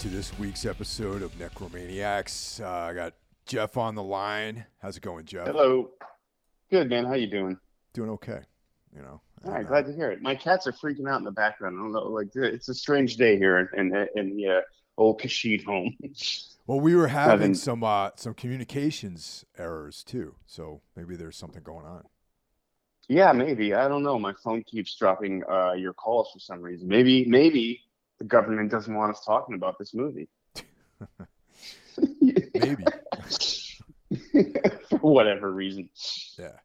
to this week's episode of Necromaniacs. Uh, I got Jeff on the line. How's it going, Jeff? Hello. Good man. How you doing? Doing okay. You know. All right, and, uh, glad to hear it. My cats are freaking out in the background. I don't know, like it's a strange day here in in, in the uh, old Kashid home. Well, we were having Having- some uh, some communications errors too, so maybe there's something going on. yeah, maybe. I don't know. My phone keeps dropping uh, your calls for some reason. Maybe maybe the government doesn't want us talking about this movie. Maybe. for whatever reason. Yeah.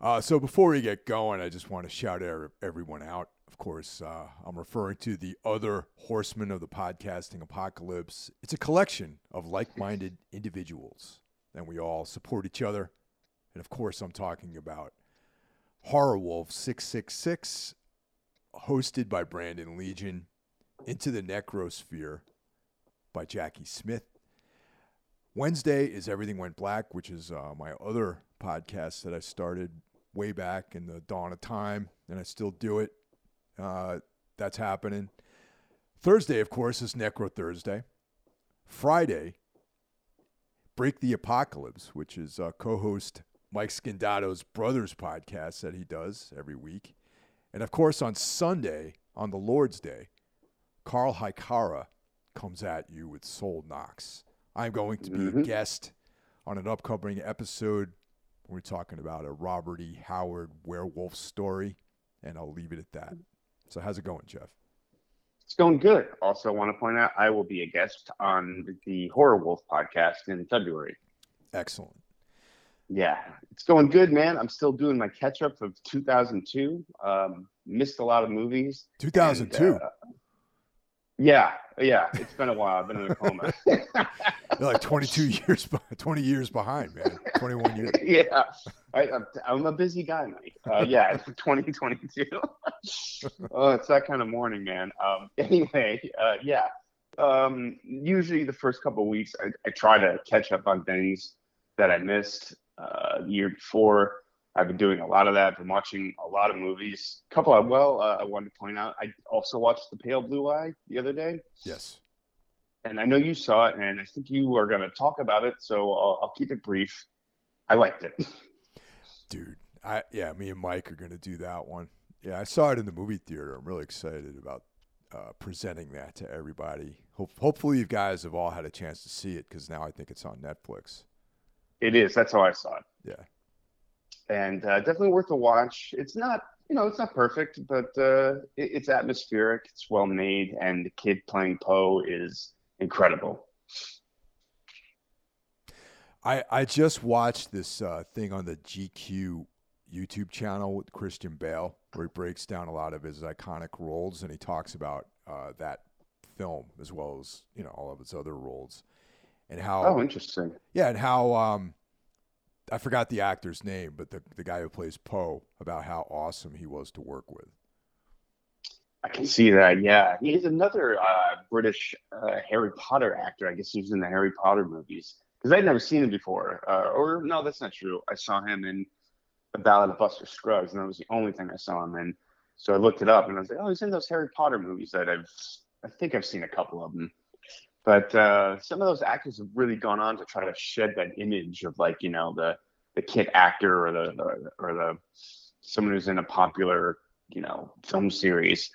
Uh, so before we get going, I just want to shout er- everyone out. Of course, uh, I'm referring to the other horsemen of the podcasting apocalypse. It's a collection of like minded individuals, and we all support each other. And of course, I'm talking about Horror Wolf 666, hosted by Brandon Legion, Into the Necrosphere by Jackie Smith. Wednesday is Everything Went Black, which is uh, my other podcast that I started way back in the dawn of time, and I still do it. Uh, that's happening. Thursday, of course, is Necro Thursday. Friday, Break the Apocalypse, which is uh, co-host Mike Scindato's brother's podcast that he does every week. And of course, on Sunday, on the Lord's Day, Carl Hikara comes at you with Soul Knox. I'm going to be a Mhm. guest on an upcoming episode. We're talking about a Robert E. Howard werewolf story, and I'll leave it at that. So, how's it going, Jeff? It's going good. Also, want to point out I will be a guest on the Horror Wolf podcast in February. Excellent. Yeah, it's going good, man. I'm still doing my catch up of 2002. Um, missed a lot of movies. 2002. And, uh, yeah, yeah. It's been a while. I've been in a coma. You're like 22 years, 20 years behind, man. 21 years. yeah, I, I'm, I'm a busy guy, Mike. Uh, yeah, 2022. oh, it's that kind of morning, man. Um, anyway, uh, yeah. Um, usually the first couple of weeks, I, I try to catch up on things that I missed uh, the year before. I've been doing a lot of that. I've Been watching a lot of movies. A couple of well, uh, I wanted to point out. I also watched The Pale Blue Eye the other day, Yes. and I know you saw it, and I think you are going to talk about it. So I'll, I'll keep it brief. I liked it. Dude, I yeah, me and Mike are gonna do that one. Yeah, I saw it in the movie theater. I'm really excited about uh, presenting that to everybody. Hope, hopefully, you guys have all had a chance to see it because now I think it's on Netflix. It is. That's how I saw it. Yeah. And uh, definitely worth a watch. It's not, you know, it's not perfect, but uh, it, it's atmospheric. It's well made, and the kid playing Poe is incredible. I I just watched this uh, thing on the GQ YouTube channel with Christian Bale where he breaks down a lot of his iconic roles and he talks about uh, that film as well as you know all of his other roles and how Oh, interesting. Yeah, and how um, I forgot the actor's name, but the the guy who plays Poe about how awesome he was to work with. I can see that. Yeah, he's another uh, British uh, Harry Potter actor. I guess he was in the Harry Potter movies because I'd never seen him before. Uh, or no, that's not true. I saw him in The Ballad of Buster Scruggs, and that was the only thing I saw him in. So I looked it up, and I was like, oh, he's in those Harry Potter movies that I've. I think I've seen a couple of them. But uh, some of those actors have really gone on to try to shed that image of like you know the the kid actor or the, or the someone who's in a popular you know film series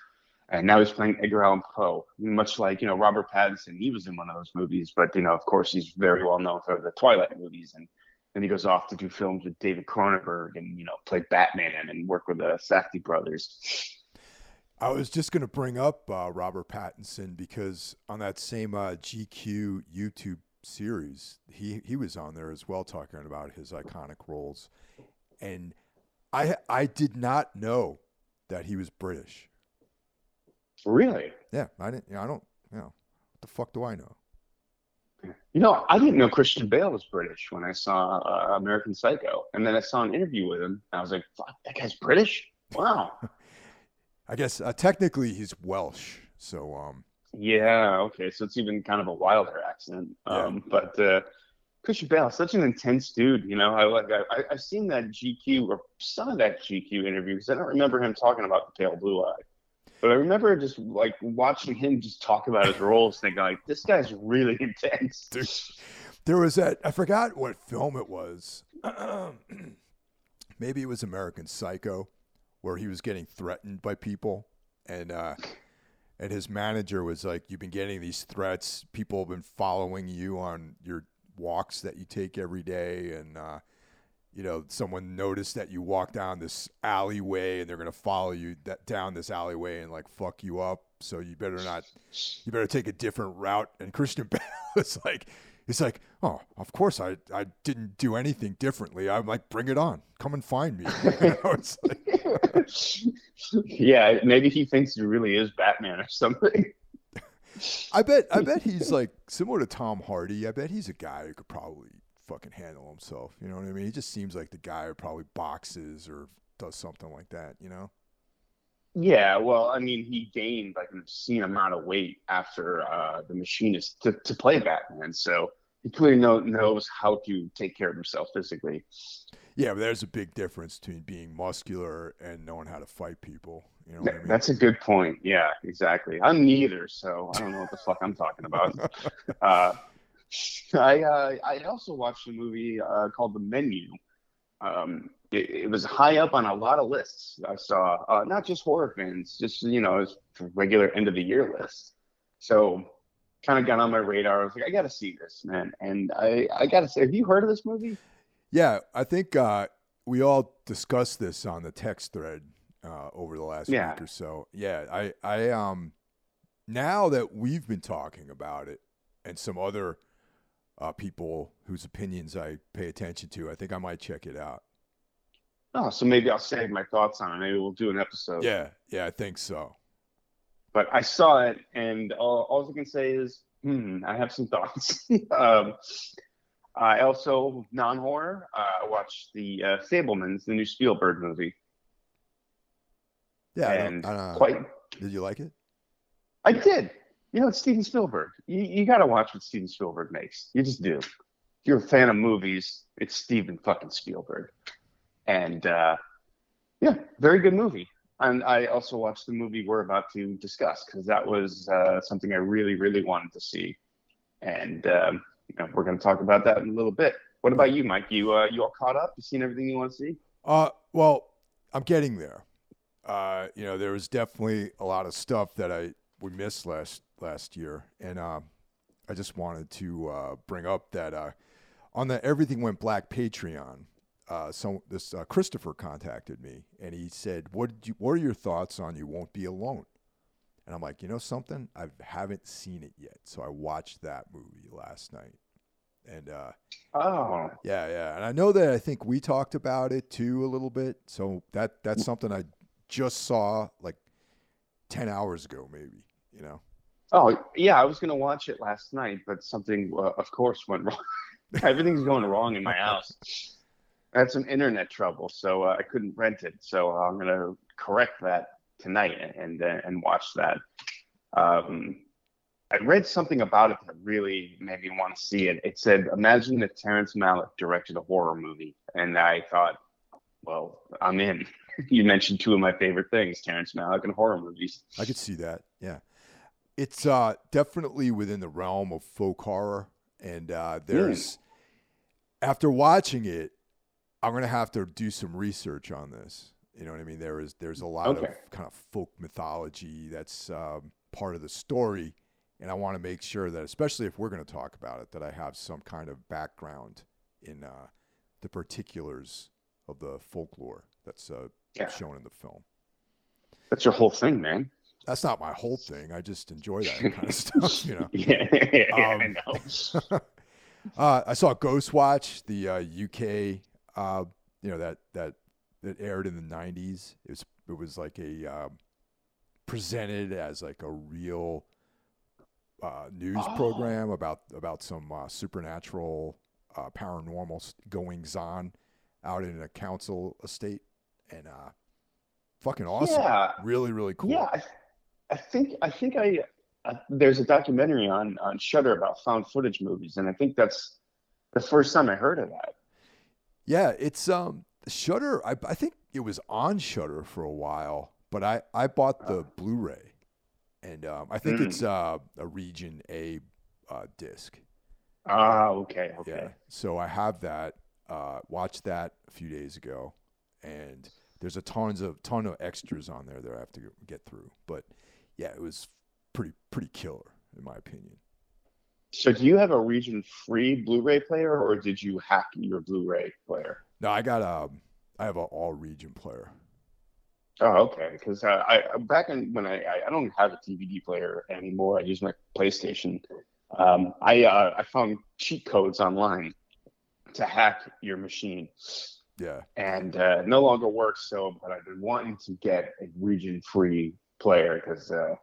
and now he's playing Edgar Allan Poe, much like you know Robert Pattinson. He was in one of those movies, but you know, of course, he's very well known for the Twilight movies, and then he goes off to do films with David Cronenberg, and you know, play Batman and work with the Safdie brothers. I was just going to bring up uh, Robert Pattinson because on that same uh, GQ YouTube series, he he was on there as well, talking about his iconic roles, and I I did not know that he was British. Really? Yeah, I didn't. Yeah, I don't. You know, what the fuck do I know? You know, I didn't know Christian Bale was British when I saw uh, American Psycho, and then I saw an interview with him. And I was like, "Fuck, that guy's British! Wow." I guess uh, technically he's Welsh, so um, Yeah, okay. So it's even kind of a wilder accent. Um, But uh, Christian Bale, such an intense dude. You know, I like. I, I've seen that GQ or some of that GQ interview because I don't remember him talking about the pale blue eye. But I remember just like watching him just talk about his roles, thinking like, this guy's really intense. Dude, there was that I forgot what film it was. Maybe it was American Psycho, where he was getting threatened by people, and uh, and his manager was like, "You've been getting these threats. People have been following you on your walks that you take every day, and uh, you know, someone noticed that you walk down this alleyway, and they're gonna follow you that down this alleyway and like fuck you up. So you better not. You better take a different route." And Christian Bale was like. He's like, oh, of course I, I didn't do anything differently. I'm like, bring it on. Come and find me. You know, like, yeah, maybe he thinks he really is Batman or something. I bet I bet he's like similar to Tom Hardy. I bet he's a guy who could probably fucking handle himself. You know what I mean? He just seems like the guy who probably boxes or does something like that, you know? Yeah, well, I mean, he gained like an obscene amount of weight after uh, the machinist to, to play Batman. So he clearly know, knows how to take care of himself physically. Yeah, but there's a big difference between being muscular and knowing how to fight people. You know what I mean? That's a good point. Yeah, exactly. I'm neither, so I don't know what the fuck I'm talking about. uh, I uh, I also watched a movie uh, called The Menu. Um, it, it, was high up on a lot of lists. I saw uh, not just horror fans, just you know, regular end of the year lists. So kind of got on my radar. I was like, I got to see this, man. And I, I got to say, have you heard of this movie? Yeah, I think uh, we all discussed this on the text thread uh, over the last yeah. week or so. Yeah, I, I, um, now that we've been talking about it, and some other uh, people whose opinions I pay attention to, I think I might check it out. Oh, so maybe I'll save my thoughts on it. Maybe we'll do an episode. Yeah, yeah, I think so but I saw it, and all, all I can say is, hmm, I have some thoughts. um, I also non horror. Uh, watched the uh, the new Spielberg movie. Yeah, and I don't, I don't quite. Did you like it? I did. You know, it's Steven Spielberg. You, you got to watch what Steven Spielberg makes. You just do. If you're a fan of movies, it's Steven fucking Spielberg. And uh, yeah, very good movie. And I also watched the movie we're about to discuss because that was uh, something I really, really wanted to see. And um, you know, we're going to talk about that in a little bit. What about you, Mike? You uh, you all caught up? You seen everything you want to see? Uh, well, I'm getting there. Uh, you know, there was definitely a lot of stuff that I we missed last last year, and uh, I just wanted to uh, bring up that uh, on the Everything Went Black Patreon, uh, so this uh, Christopher contacted me and he said, "What did you? What are your thoughts on You Won't Be Alone?" And I'm like, you know something, I haven't seen it yet, so I watched that movie last night. And uh, oh, yeah, yeah, and I know that I think we talked about it too a little bit. So that that's something I just saw like ten hours ago, maybe. You know. Oh yeah, I was gonna watch it last night, but something, uh, of course, went wrong. Everything's going wrong in my house. I had some internet trouble, so uh, I couldn't rent it. So I'm gonna correct that tonight and and, and watch that. Um, I read something about it that really made me want to see it. It said, "Imagine if Terrence Malick directed a horror movie," and I thought, "Well, I'm in." you mentioned two of my favorite things, Terrence Malick and horror movies. I could see that. Yeah, it's uh, definitely within the realm of folk horror, and uh, there's. Mm. After watching it, I'm gonna have to do some research on this. You know what I mean? There is there's a lot okay. of kind of folk mythology that's um, part of the story, and I want to make sure that, especially if we're going to talk about it, that I have some kind of background in uh, the particulars of the folklore that's uh, yeah. shown in the film. That's your whole thing, man. That's not my whole thing. I just enjoy that kind of stuff, you know. yeah, yeah um, I know. uh, I saw Ghostwatch, the uh, UK uh, you know that that that aired in the '90s. It was it was like a um, presented as like a real uh, news oh. program about about some uh, supernatural, uh, paranormal goings on out in a council estate, and uh, fucking awesome. Yeah, really, really cool. Yeah, I, I think I think I uh, there's a documentary on on Shudder about found footage movies, and I think that's the first time I heard of that. Yeah, it's um Shudder. I, I think it was on Shudder for a while, but I I bought the Blu-ray, and um, I think Mm. it's uh, a Region A uh, disc. Ah, okay, okay. Yeah. So I have that. Uh, watched that a few days ago, and there's a tons of ton of extras on there that I have to get through. But yeah, it was pretty pretty killer in my opinion. So, do you have a region-free Blu-ray player, or did you hack your Blu-ray player? No, I got a, I have an all region player. Oh, okay. Because uh, I I- back in when I I don't have a DVD player anymore. I use my PlayStation. Um, I uh, I found cheat codes online to hack your machine, Yeah. and uh, no longer works. So, but I've been wanting to get a region-free player because uh,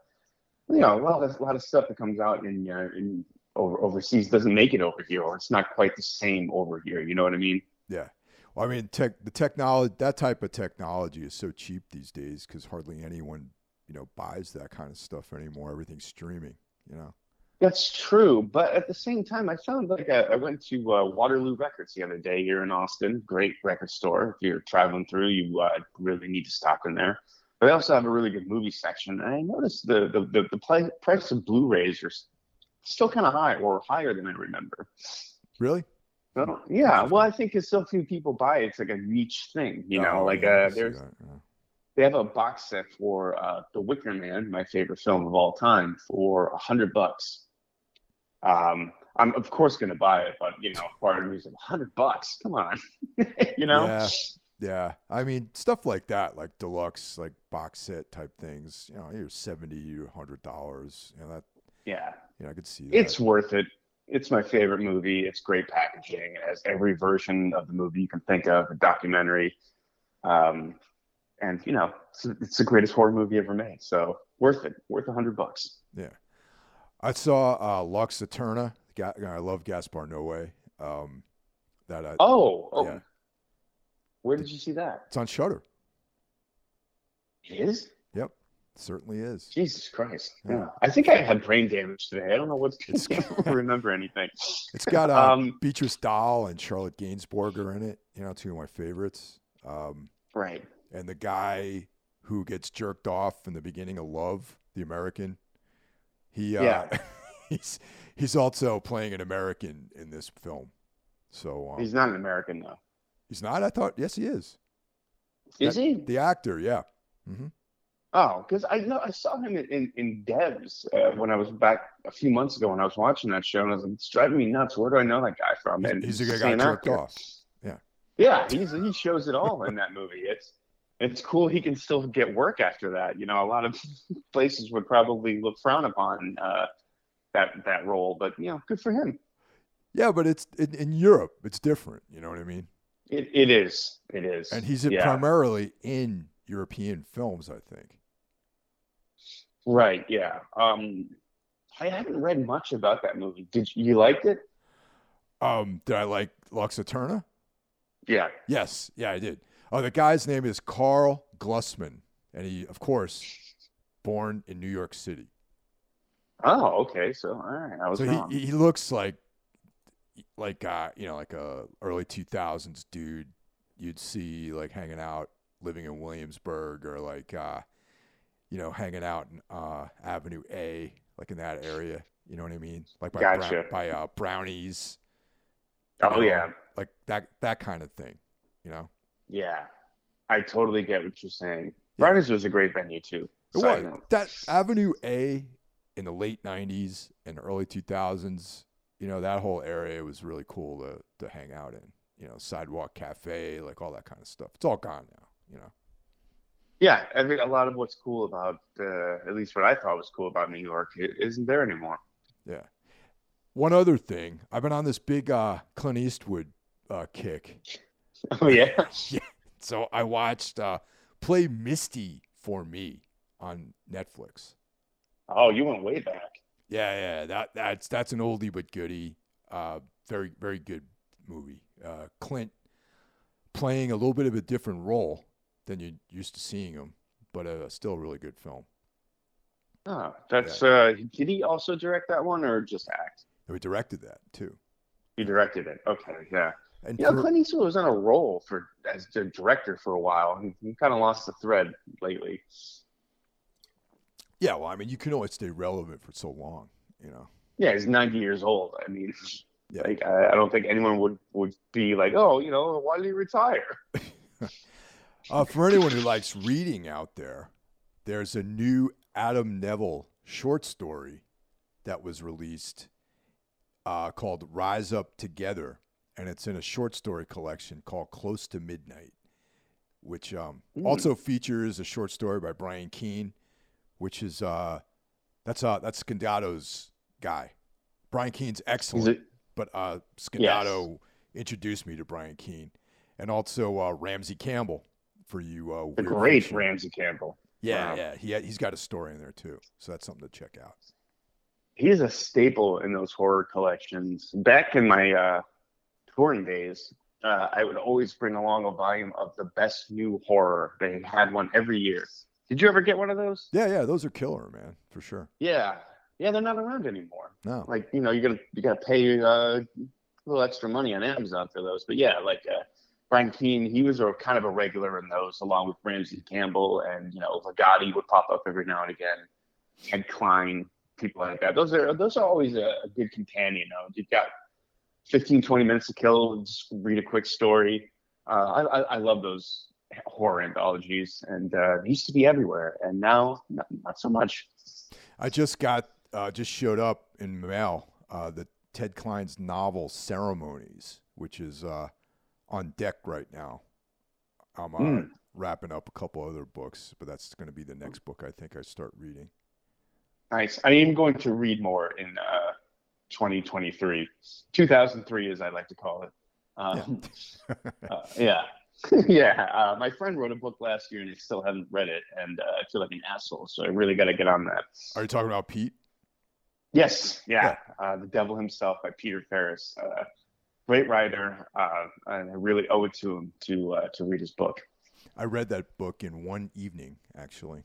you know a lot of a lot of stuff that comes out in uh, in over, overseas doesn't make it over here, or it's not quite the same over here. You know what I mean? Yeah. Well, I mean, tech the technology that type of technology is so cheap these days because hardly anyone you know buys that kind of stuff anymore. Everything's streaming. You know. That's true, but at the same time, I found like I, I went to uh, Waterloo Records the other day here in Austin. Great record store. If you're traveling through, you uh, really need to stop in there. But they also have a really good movie section. And I noticed the the the, the price of Blu-rays are s- still kind of high, or higher than I remember. Really? So, yeah, well, I think because so few people buy it, it's like a niche thing. You know, Oh, like uh, there's that, yeah. they have a box set for uh, The Wicker Man, my favorite film of all time, for a hundred bucks. Um, I'm of course going to buy it, but you know, part of me is like, hundred bucks. Come on, you know. Yeah. Yeah, I mean stuff like that, like deluxe, like box set type things. You know, you're seventy to hundred dollars. You know that. Yeah, know, I could see that. it's worth it. It's my favorite movie. It's great packaging. It has every version of the movie you can think of, a documentary, um, and you know, it's, it's the greatest horror movie ever made. So worth it. Worth a hundred bucks. Yeah. I saw uh, Lux Eterna. Ga- I love Gaspar Noé. Um, that I, Oh, oh, yeah, where did you see that? it's on Shudder. It is. Certainly is. Jesus Christ. Yeah. Yeah. I think I had brain damage today. I don't know what's It's- I don't remember anything. It's got uh, Um, Beatrice Dalle and Charlotte Gainsbourger in it. You know, two of my favorites. Um, Right. and the guy who gets jerked off in the beginning of Love, the American. He uh, Yeah. he's he's also playing an American in this film. So um, He's not an American though. he's not. I thought yes, he is. Is That- he? The actor, yeah. hmm Oh, because I know I saw him in in, in Devs uh, when I was back a few months ago when I was watching that show, and I was like, it's driving me nuts. Where do I know that guy from? He's, And he's the guy got jerked off. Yeah, he's he shows it all in that movie. It's it's cool. He can still get work after that. You know, a lot of places would probably look frown upon uh, that that role, but you know, good for him. Yeah, but it's in, in Europe. It's different. You know what I mean? It it is. It is. And he's yeah. primarily in European films, I think. Right, yeah. Um, I haven't read much about that movie. Did you, you liked it? Um, did I like Lux Eterna? Yeah. Yes, yeah, I did. Oh, the guy's name is Karl Glusman, and he, of course, born in New York City. Oh, okay. So, all right, I was So wrong. he he looks like like uh you know like a early two thousands dude you'd see like hanging out living in Williamsburg or like uh you know hanging out in uh Avenue A like in that area. You know what I mean? Like by Brown- by uh, brownies, oh, yeah, like that that kind of thing. You know, yeah. I totally get what you're saying. Yeah. Brownies was a great venue too. it was that Avenue A in the late '90s and early 2000s. You know that whole area was really cool to to hang out in. You know, sidewalk cafe, like all that kind of stuff. It's all gone now. You know. Yeah, I think a lot of what's cool about, uh, at least what I thought was cool about New York, isn't there anymore. Yeah. One other thing, I've been on this big uh, Clint Eastwood uh, kick. Oh yeah. So I watched uh, Play Misty for Me on Netflix. Oh, you went way back. Yeah, yeah, that that's that's an oldie but goodie. Uh, very very good movie. Uh, Clint playing a little bit of a different role than you're used to seeing him, but uh, still a really good film. Oh, that's. Uh, did he also direct that one or just act? And we directed that too. He directed it. Okay, yeah. And You know, for- Clint Eastwood was on a roll for as the director for a while. He, he kind of lost the thread lately. yeah, well, I mean, you can only stay relevant for so long, you know. Yeah, he's 90 years old. I mean, Yeah. like I, I don't think anyone would would be like, oh, you know, why did he retire? Uh, for anyone who likes reading out there, there's a new Adam Nevill short story that was released uh, called Rise Up Together. And it's in a short story collection called Close to Midnight, which um, also features a short story by Brian Keene, which is uh, that's uh, that's Scandato's guy. Brian Keene's excellent but uh, Scandato introduced me to Brian Keene, and also uh, Ramsey Campbell for you. Uh, The great fiction. Ramsey Campbell. Yeah, Wow. yeah, he he's got a story in there too, so that's something to check out. He's a staple in those horror collections. Back in my uh, touring days, uh, I would always bring along a volume of the best new horror. They had one every year. Did you ever get one of those? Yeah, yeah, those are killer, man, for sure. Yeah, yeah, they're not around anymore. No, Like you know, you're gonna you gotta pay uh, a little extra money on Amazon for those. But yeah, like uh, Brian Keene, he was a kind of a regular in those, along with Ramsey Campbell and you know Ligotti would pop up every now and again. Ted Klein, people like that. Those are those are always a, a good companion. You know, you've got 15, 20 minutes to kill, just read a quick story. Uh, I, I I love those horror anthologies, and uh, they used to be everywhere, and now not, not so much. I just got uh, just showed up in mail uh, the Ted Klein's novel Ceremonies, which is uh, on deck right now. I'm uh, Mm. wrapping up a couple other books, but that's going to be the next book I think I start reading. Nice. I am going to read more in uh, 2023, 2003, as I like to call it. Um, uh, yeah, yeah. Uh, my friend wrote a book last year, and I still haven't read it, and uh, I feel like an asshole. So I really got to get on that. Are you talking about Pete? Yes, yeah. Uh, the Devil Himself by Peter Farris. Uh, great writer, uh, and I really owe it to him to uh, to read his book. I read that book in one evening, actually.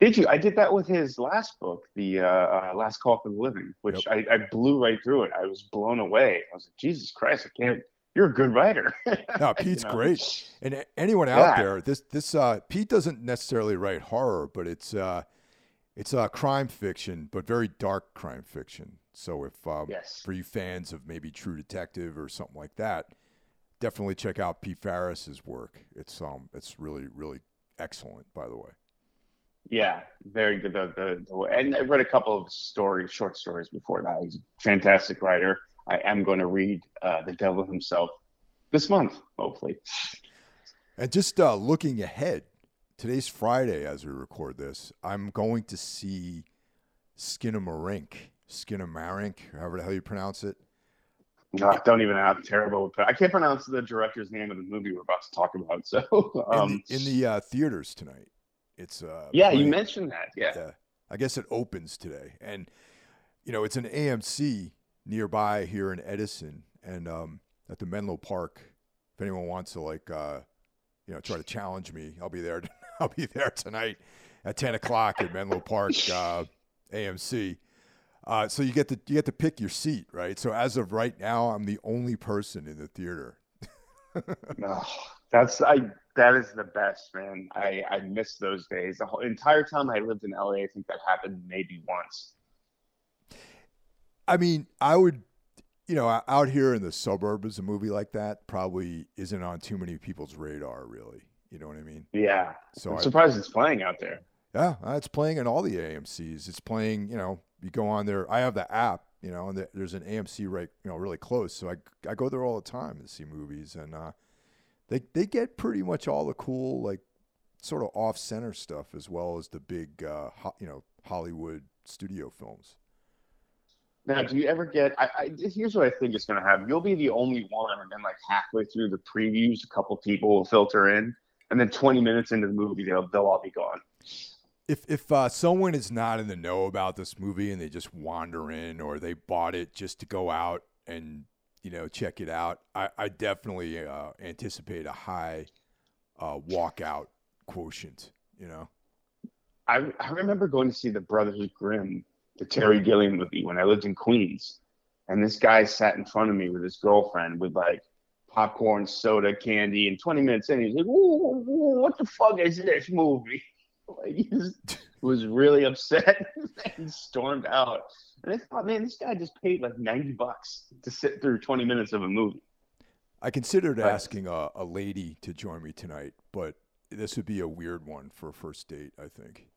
Did you? I did that with his last book, the uh, uh, Last Call for the Living, which I, I blew right through it. I was blown away. I was like, Jesus Christ, I can't. You're a good writer. No, You Pete's know? great. And anyone out Yeah. there, this this uh, Pete doesn't necessarily write horror, but it's uh, it's uh, crime fiction, but very dark crime fiction. So if um, Yes. for you fans of maybe True Detective or something like that, definitely check out Pete Farris's work. It's um it's really really excellent, by the way. Yeah, very good. The, the, the, and I read a couple of stories, short stories before that. He's a fantastic writer. I am going to read uh, The Devil Himself this month, hopefully. And just uh, looking ahead, today's Friday as we record this. I'm going to see Skinamarink, Skinamarink, however the hell you pronounce it. No, I don't even how terrible. I can't pronounce the director's name of the movie we're about to talk about. So, in um, the, in the uh, theaters tonight. It's uh, yeah, you mentioned that. Yeah. Yeah, I guess it opens today, and you know it's an AMC nearby here in Edison, and um, at the Menlo Park. If anyone wants to like, uh, you know, try to challenge me, I'll be there. I'll be there tonight at ten o'clock at Menlo Park uh, AMC. Uh, so you get to you get to pick your seat, right? So as of right now, I'm the only person in the theater. No, that's I. That is the best, man. I I miss those days. The whole entire time I lived in LA, I think that happened maybe once. I mean, I would, you know, out here in the suburbs, a movie like that probably isn't on too many people's radar, really. You know what I mean? Yeah, So I'm I, surprised it's playing out there. Yeah, uh, it's playing in all the AMC's. It's playing, you know, you go on there. I have the app, you know, and there's an AMC right, you know, really close. So I, I go there all the time to see movies, and uh, they they get pretty much all the cool, like, sort of off center stuff as well as the big, uh, ho- you know, Hollywood studio films. Now, do you ever get? I, I here's what I think is going to happen. You'll be the only one, and then like halfway through the previews, a couple people will filter in, and then 20 minutes into the movie, they'll they'll all be gone. If if uh, someone is not in the know about this movie and they just wander in or they bought it just to go out and you know check it out, I, I definitely uh, anticipate a high uh, walkout quotient. You know, I I remember going to see the Brothers Grimm, the Terry Gilliam movie when I lived in Queens, and this guy sat in front of me with his girlfriend with like popcorn, soda, candy, and 20 minutes in, he's like, "Ooh, what the fuck is this movie?" Like, he just was really upset and stormed out. And I thought, man, this guy just paid like 90 bucks to sit through 20 minutes of a movie. I considered Right. asking a, a lady to join me tonight, but this would be a weird one for a first date, I think.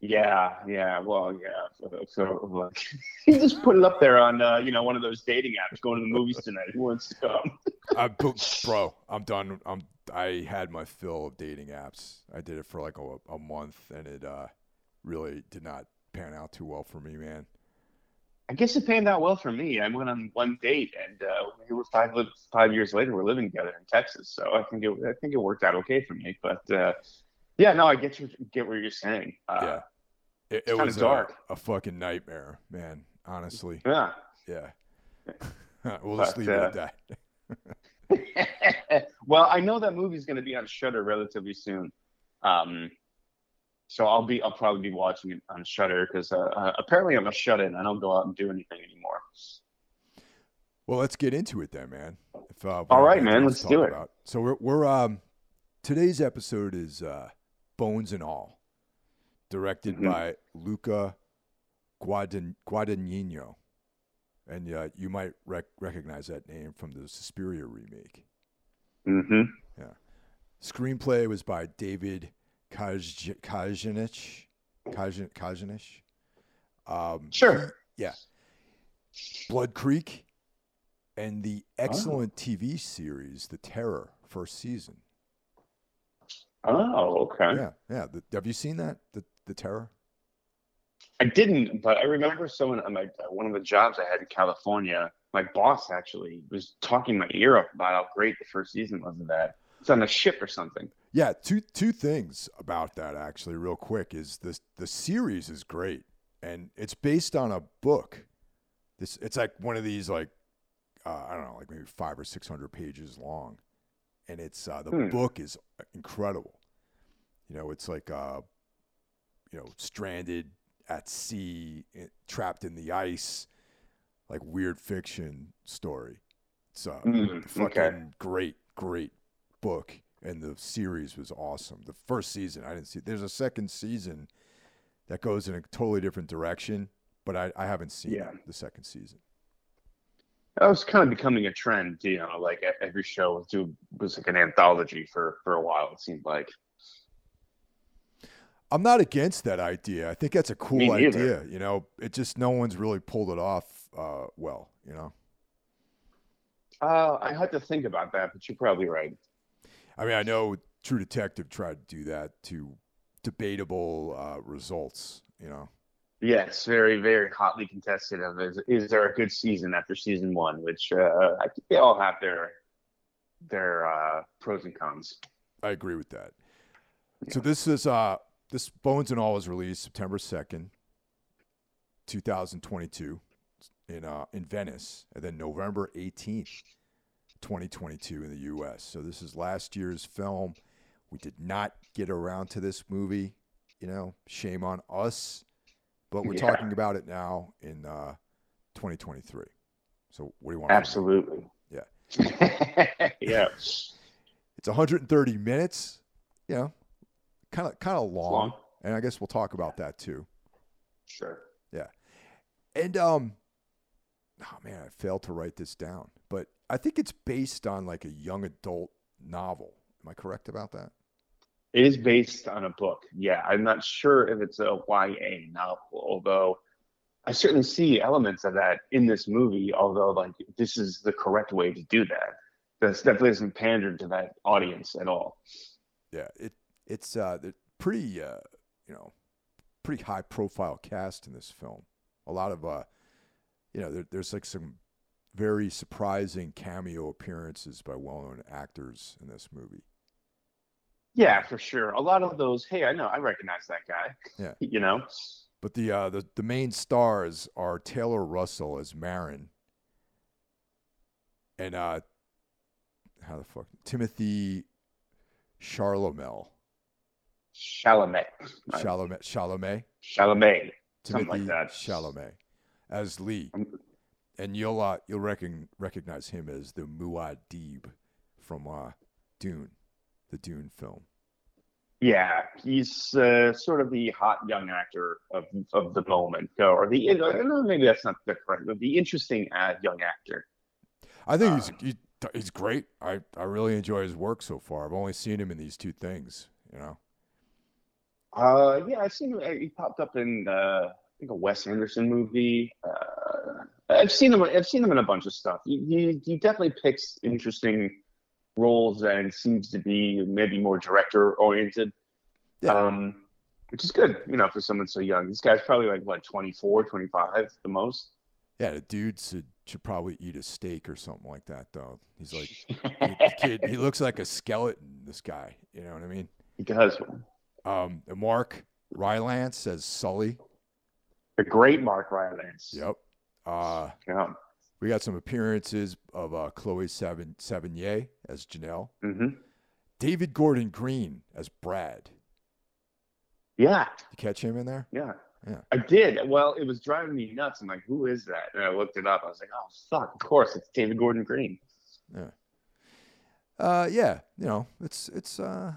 Yeah, yeah, well, yeah. So, so like, he just put it up there on, uh, you know, one of those dating apps. Going to the movies tonight. Who wants to come? I, bro, I'm done. I'm. I had my fill of dating apps. I did it for like a, a month, and it uh, really did not pan out too well for me, man. I guess it panned out well for me. I went on one date, and uh, we were five five years later. We're living together in Texas, so I think it I think it worked out okay for me. But uh, yeah, no, I get you get what you're saying. Uh, Yeah. It, it was a, dark. a fucking nightmare, man. Honestly, yeah. yeah. we'll just But, leave it uh, at that. well, I know that movie's going to be on Shudder relatively soon. Um, so I'll be I'll probably be watching it on Shudder because uh, uh, apparently I'm a shut in. I don't go out and do anything anymore. Well, let's get into it then, man. If, uh, All right, man, let's do it. about. So we're we're um today's episode is uh, Bones and All, directed Mhm. by Luca Guadagnino, Guadagnino, and uh, you might rec- recognize that name from the Suspiria remake. Mm-hmm. Yeah. Screenplay was by David Kaj- Kajganich. Um, Sure. Yeah. Blood Creek and the Oh. excellent TV series The Terror first season. Oh, okay. Yeah, yeah. The, have you seen that? The The Terror? I didn't, but I remember someone on my one of the jobs I had in California. My boss actually was talking my ear off about how great the first season was of that. It's on a ship or something. Yeah, two two things about that actually, real quick, is this the series is great, and it's based on a book. This it's like one of these like uh, I don't know, like maybe five or six hundred pages long, and it's uh, the Hmm. book is incredible. You know, it's like uh, you know, stranded at sea, trapped in the ice, like weird fiction story. It's uh, Mm, fucking okay. great, great book, and the series was awesome. The first season, I didn't see. There's a second season that goes in a totally different direction, but I, I haven't seen Yeah. the second season. That was kind of becoming a trend, you know, like every show was was like an anthology for for a while. It seemed like. I'm not against that idea. I think that's a cool idea. You know, it just no one's really pulled it off uh, well. You know, Uh, I had to think about that, but you're probably right. I mean, I know True Detective tried to do that to debatable uh, results. You know, Yes, very, very hotly contested. Of is, is there a good season after season one? Which uh, I think they all have their their uh, pros and cons. I agree with that. So this is uh this Bones and All was released September second, two thousand twenty-two, in uh in Venice, and then November eighteenth, twenty twenty-two in the U.S. So this is last year's film. We did not get around to this movie. You know, shame on us, but we're Yeah. talking about it now in uh, 2023. So what do you want? Absolutely. Yeah. yeah. It's 130 minutes. You know, kind of kind of long, long. and I guess we'll talk about that too. Sure. Yeah, and um, oh man, I failed to write this down, but I think it's based on like a young adult novel. Am I correct about that? It is based on a book. Yeah, I'm not sure if it's a YA novel, although I certainly see elements of that in this movie. Although, like, this is the correct way to do that. This definitely doesn't pander to that audience at all. Yeah, it it's uh pretty uh you know pretty high profile cast in this film. A lot of uh you know there, there's like some very surprising cameo appearances by well known actors in this movie. Yeah, for sure. A lot of those. Hey, I know. I recognize that guy. Yeah. You know. But the uh, the the main stars are Taylor Russell as Marin, and uh, how the fuck Timothy Charlemel, Chalamet. Right. Chalamet, Chalamet, Chalamet. Timothy Something like that. Chalamet as Lee, and you'll uh, you'll recon- recognize him as the Muad'Dib from uh, Dune, the Dune film. Yeah, he's uh, sort of the hot young actor of of the moment, or the maybe that's not the correct, but the interesting uh, young actor. I think he's um, he, he's great. I I really enjoy his work so far. I've only seen him in these two things, you know. Uh, yeah, I've seen him. He popped up in uh, I think a Wes Anderson movie. Uh, I've seen him. I've seen him in a bunch of stuff. He he, he definitely picks interesting roles and seems to be maybe more director oriented. Yeah. Um, which is good, you know, for someone so young. This guy's probably like what 24, 25 the most. Yeah, the dude should, should probably eat a steak or something like that, though. He's like, kid, he looks like a skeleton. This guy, you know what I mean? He does. Um, Mark Rylance says Sully. The great Mark Rylance. Yep. Uh, yeah. We got some appearances of uh, Chloe Sevigny as Janelle. Mm-hmm. David Gordon Green as Brad. Yeah. You catch him in there? Yeah. Yeah. I did. Well, it was driving me nuts. I'm like, who is that? And I looked it up. I was like, oh, fuck. Of course, it's David Gordon Green. Yeah. Uh, yeah. You know, it's it's uh,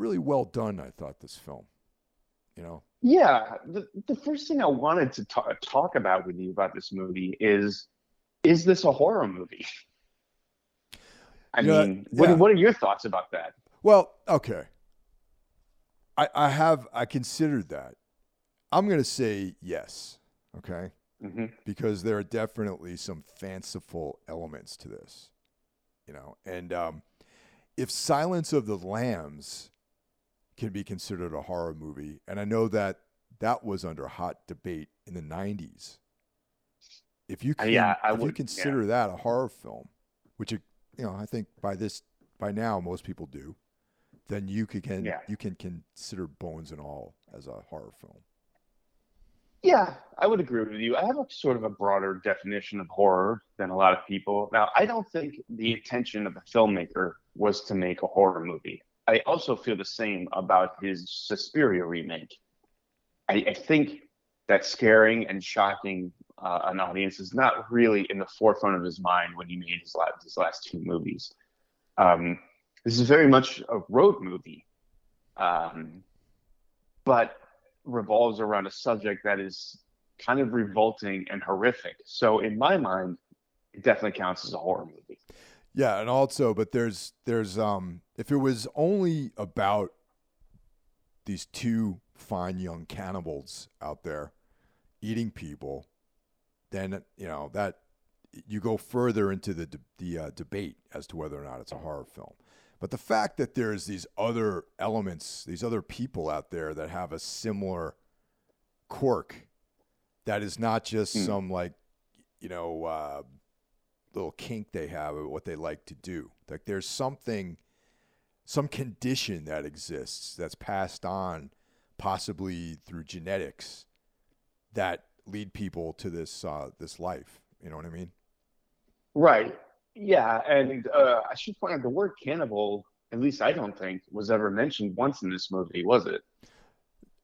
really well done. I thought this film. You know. Yeah. The the first thing I wanted to talk talk about with you about this movie is, is this a horror movie? I mean, yeah. what what are your thoughts about that? Well, okay. I, I have I considered that. I'm gonna say yes. Okay. Mm-hmm. Because there are definitely some fanciful elements to this, you know. And um, if Silence of the Lambs can be considered a horror movie, and I know that that was under hot debate in the '90s. If you uh, can, yeah, if would, you consider yeah. that a horror film, which you know, I think by this by now most people do then you can yeah. you can consider Bones and All as a horror film. Yeah, I would agree with you. I have a sort of a broader definition of horror than a lot of people. Now, I don't think the intention of the filmmaker was to make a horror movie. I also feel the same about his Suspiria remake. I, I think that scaring and shocking uh, an audience is not really in the forefront of his mind when he made his last, his last two movies. Um, this is very much a road movie, um, but revolves around a subject that is kind of revolting and horrific. So in my mind, it definitely counts as a horror movie. Yeah, and also, but there's there's um if it was only about these two fine young cannibals out there eating people, then you know that you go further into the the uh, debate as to whether or not it's a horror film. But the fact that there's these other elements, these other people out there that have a similar quirk that is not just mm. some like, you know, uh, little kink they have or what they like to do. Like there's something, some condition that exists that's passed on, possibly through genetics, that lead people to this uh, this life. You know what I mean? Right. Yeah, and uh, I should point out the word cannibal. At least I don't think was ever mentioned once in this movie, was it?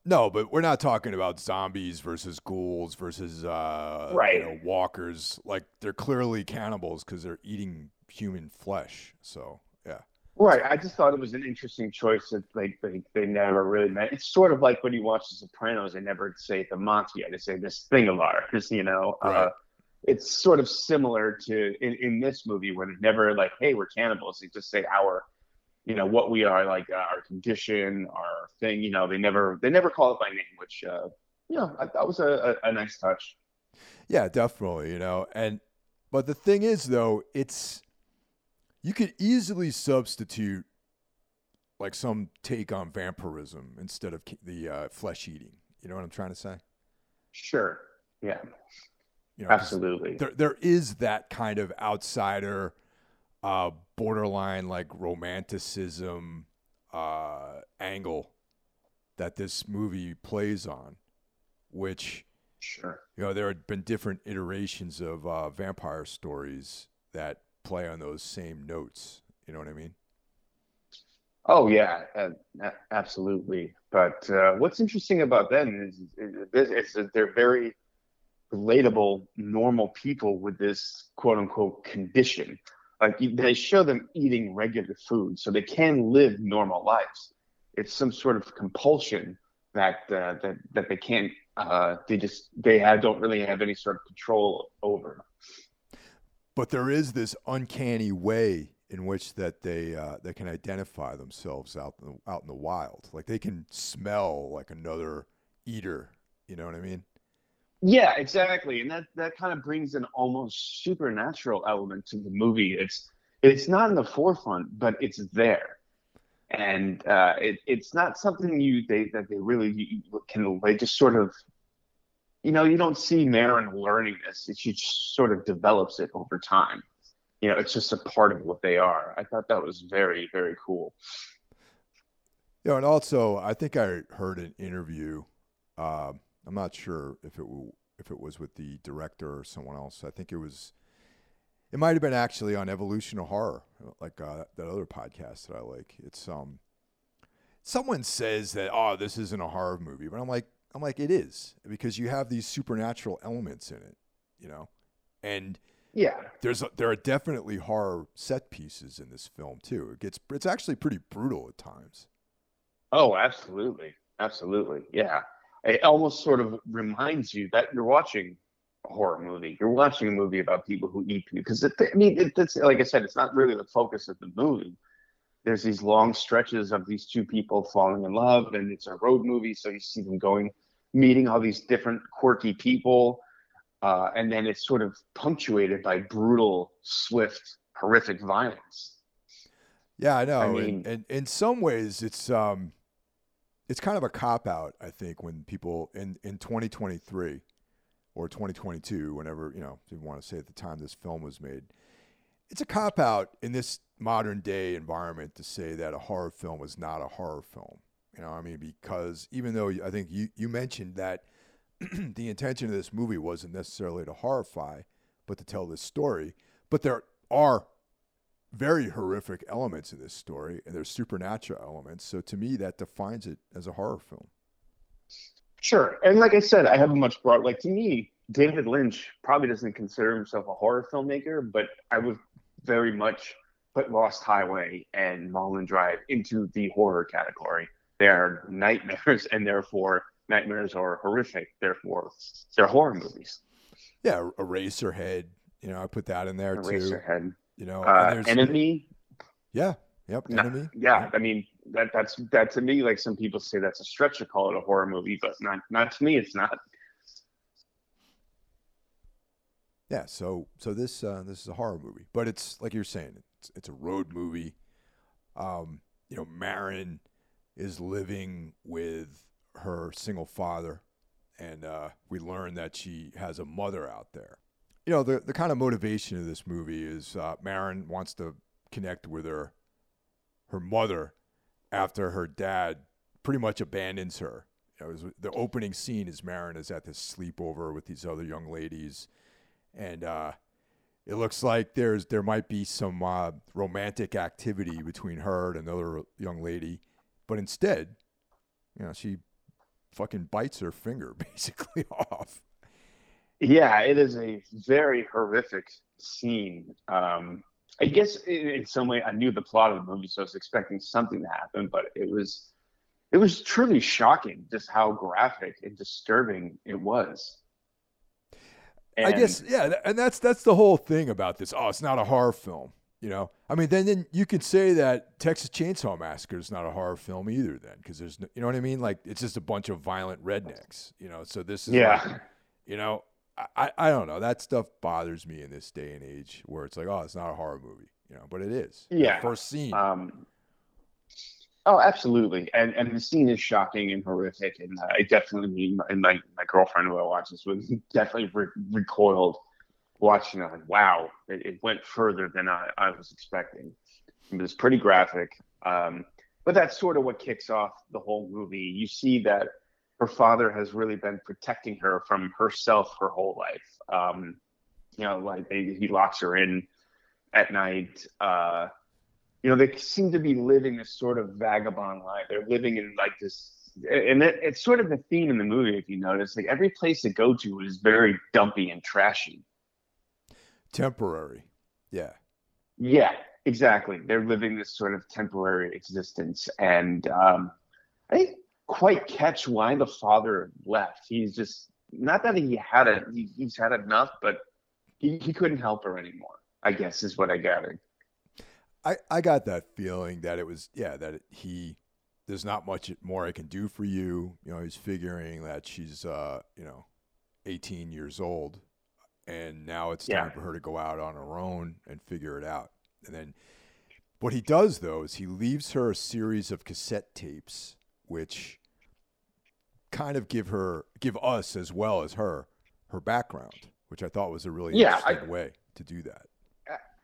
No, but we're not talking about zombies versus ghouls versus uh, right. you know, walkers. Like they're clearly cannibals because they're eating human flesh. So yeah. Right. I just thought it was an interesting choice that they they, they never really meant. It's sort of like when you watch The Sopranos, they never say the mafia. They say this thing of ours. You know. Right. Uh, it's sort of similar to in, in this movie where they're never like, hey, we're cannibals. They just say our, you know, what we are, like uh, our condition, our thing. You know, they never they never call it by name, which uh, you know, I thought was a, a, a nice touch. Yeah, definitely. You know, and but the thing is, though, it's you could easily substitute like some take on vampirism instead of the uh, flesh eating. You know what I'm trying to say? Sure. Yeah. You know, Absolutely. There, there is that kind of outsider, uh, borderline like romanticism uh, angle that this movie plays on, which, sure, you know, there have been different iterations of uh, vampire stories that play on those same notes. You know what I mean? Oh yeah, uh, absolutely. But uh, what's interesting about them is, is, is, is they're very relatable, normal people with this quote unquote condition. Like they show them eating regular food, so they can live normal lives. It's some sort of compulsion that uh, that that they can't. Uh, they just they have, don't really have any sort of control over. But there is this uncanny way in which that they uh, they can identify themselves out out in the wild. Like they can smell like another eater. You know what I mean? Yeah, exactly, and that that kind of brings an almost supernatural element to the movie. It's it's not in the forefront, but it's there, and uh, it, it's not something you they that they really can they just sort of, you know, you don't see Maren learning this. She just sort of develops it over time. You know, it's just a part of what they are. I thought that was very very cool. Yeah, and also I think I heard an interview. Um, I'm not sure if it if it was with the director or someone else. I think it was. It might have been actually on Evolution of Horror, like uh, that other podcast that I like. It's um, someone says that oh, this isn't a horror movie, but I'm like, I'm like, it is because you have these supernatural elements in it, you know, and yeah, there's a, there are definitely horror set pieces in this film too. It gets it's actually pretty brutal at times. Oh, absolutely, absolutely, yeah it almost sort of reminds you that you're watching a horror movie. You're watching a movie about people who eat people. Because I mean, it, it's like I said, it's not really the focus of the movie. There's these long stretches of these two people falling in love, and it's a road movie, so you see them going, meeting all these different quirky people, uh, and then it's sort of punctuated by brutal, swift, horrific violence. Yeah, I know. I mean, and, and in some ways, it's um, it's kind of a cop out, I think, when people in, in 2023 or 2022, whenever, you know, if you want to say at the time this film was made, it's a cop out in this modern day environment to say that a horror film is not a horror film. You know, I mean, because even though I think you, you mentioned that the intention of this movie wasn't necessarily to horrify, but to tell this story, but there are very horrific elements in this story, and there's supernatural elements. So to me, that defines it as a horror film. Sure, and like I said, I have a much broad. Like to me, David Lynch probably doesn't consider himself a horror filmmaker, but I would very much put Lost Highway and Mulholland Drive into the horror category. They are nightmares, and therefore nightmares are horrific. Therefore, they're horror movies. Yeah, Eraserhead. You know, I put that in there Eraserhead. too. Eraserhead. You know, uh, enemy. Yeah. Yep. No, enemy. Yeah. I mean, that that's that to me. Like some people say, that's a stretch to call it a horror movie, but not not to me. It's not. Yeah. So so this uh, this is a horror movie, but it's like you're saying, it's it's a road movie. Um, you know, Maren is living with her single father, and uh, we learn that she has a mother out there you know, the, the kind of motivation of this movie is uh, Maren wants to connect with her her mother after her dad pretty much abandons her. You know, was, the opening scene is Maren is at this sleepover with these other young ladies, and uh, it looks like there's there might be some uh, romantic activity between her and another young lady, but instead, you know, she fucking bites her finger basically off. Yeah, it is a very horrific scene. Um, I guess in, in some way I knew the plot of the movie, so I was expecting something to happen, but it was it was truly shocking just how graphic and disturbing it was. And I guess yeah, and that's that's the whole thing about this. Oh, it's not a horror film, you know. I mean, then then you could say that Texas Chainsaw Massacre is not a horror film either, then, because there's you know what I mean. Like it's just a bunch of violent rednecks, you know. So this is yeah, like, you know, I, I don't know. That stuff bothers me in this day and age where it's like, oh, it's not a horror movie, you know, but it is. Yeah. The first scene. Um, oh, absolutely. And and the scene is shocking and horrific. And uh, I definitely, and my, my girlfriend who I watched this with definitely re- recoiled watching it. Like, wow, it, it, went further than I, I was expecting. It was pretty graphic. Um, but that's sort of what kicks off the whole movie. You see that her father has really been protecting her from herself her whole life. Um, you know, like they, he locks her in at night. Uh, you know, they seem to be living this sort of vagabond life. They're living in like this and it, it's sort of the theme in the movie. If you notice, like every place they go to is very dumpy and trashy. Temporary, yeah, yeah, exactly. They're living this sort of temporary existence, and um, I didn't quite catch why the father left. He's just not that he had it; he, he's had enough, but he, he couldn't help her anymore. I guess is what I gathered. I, I got that feeling that it was yeah that he there's not much more I can do for you. You know, he's figuring that she's uh, you know, 18 years old and now it's time yeah. for her to go out on her own and figure it out. And then what he does though is he leaves her a series of cassette tapes which kind of give her give us as well as her her background, which I thought was a really yeah, interesting I, way to do that.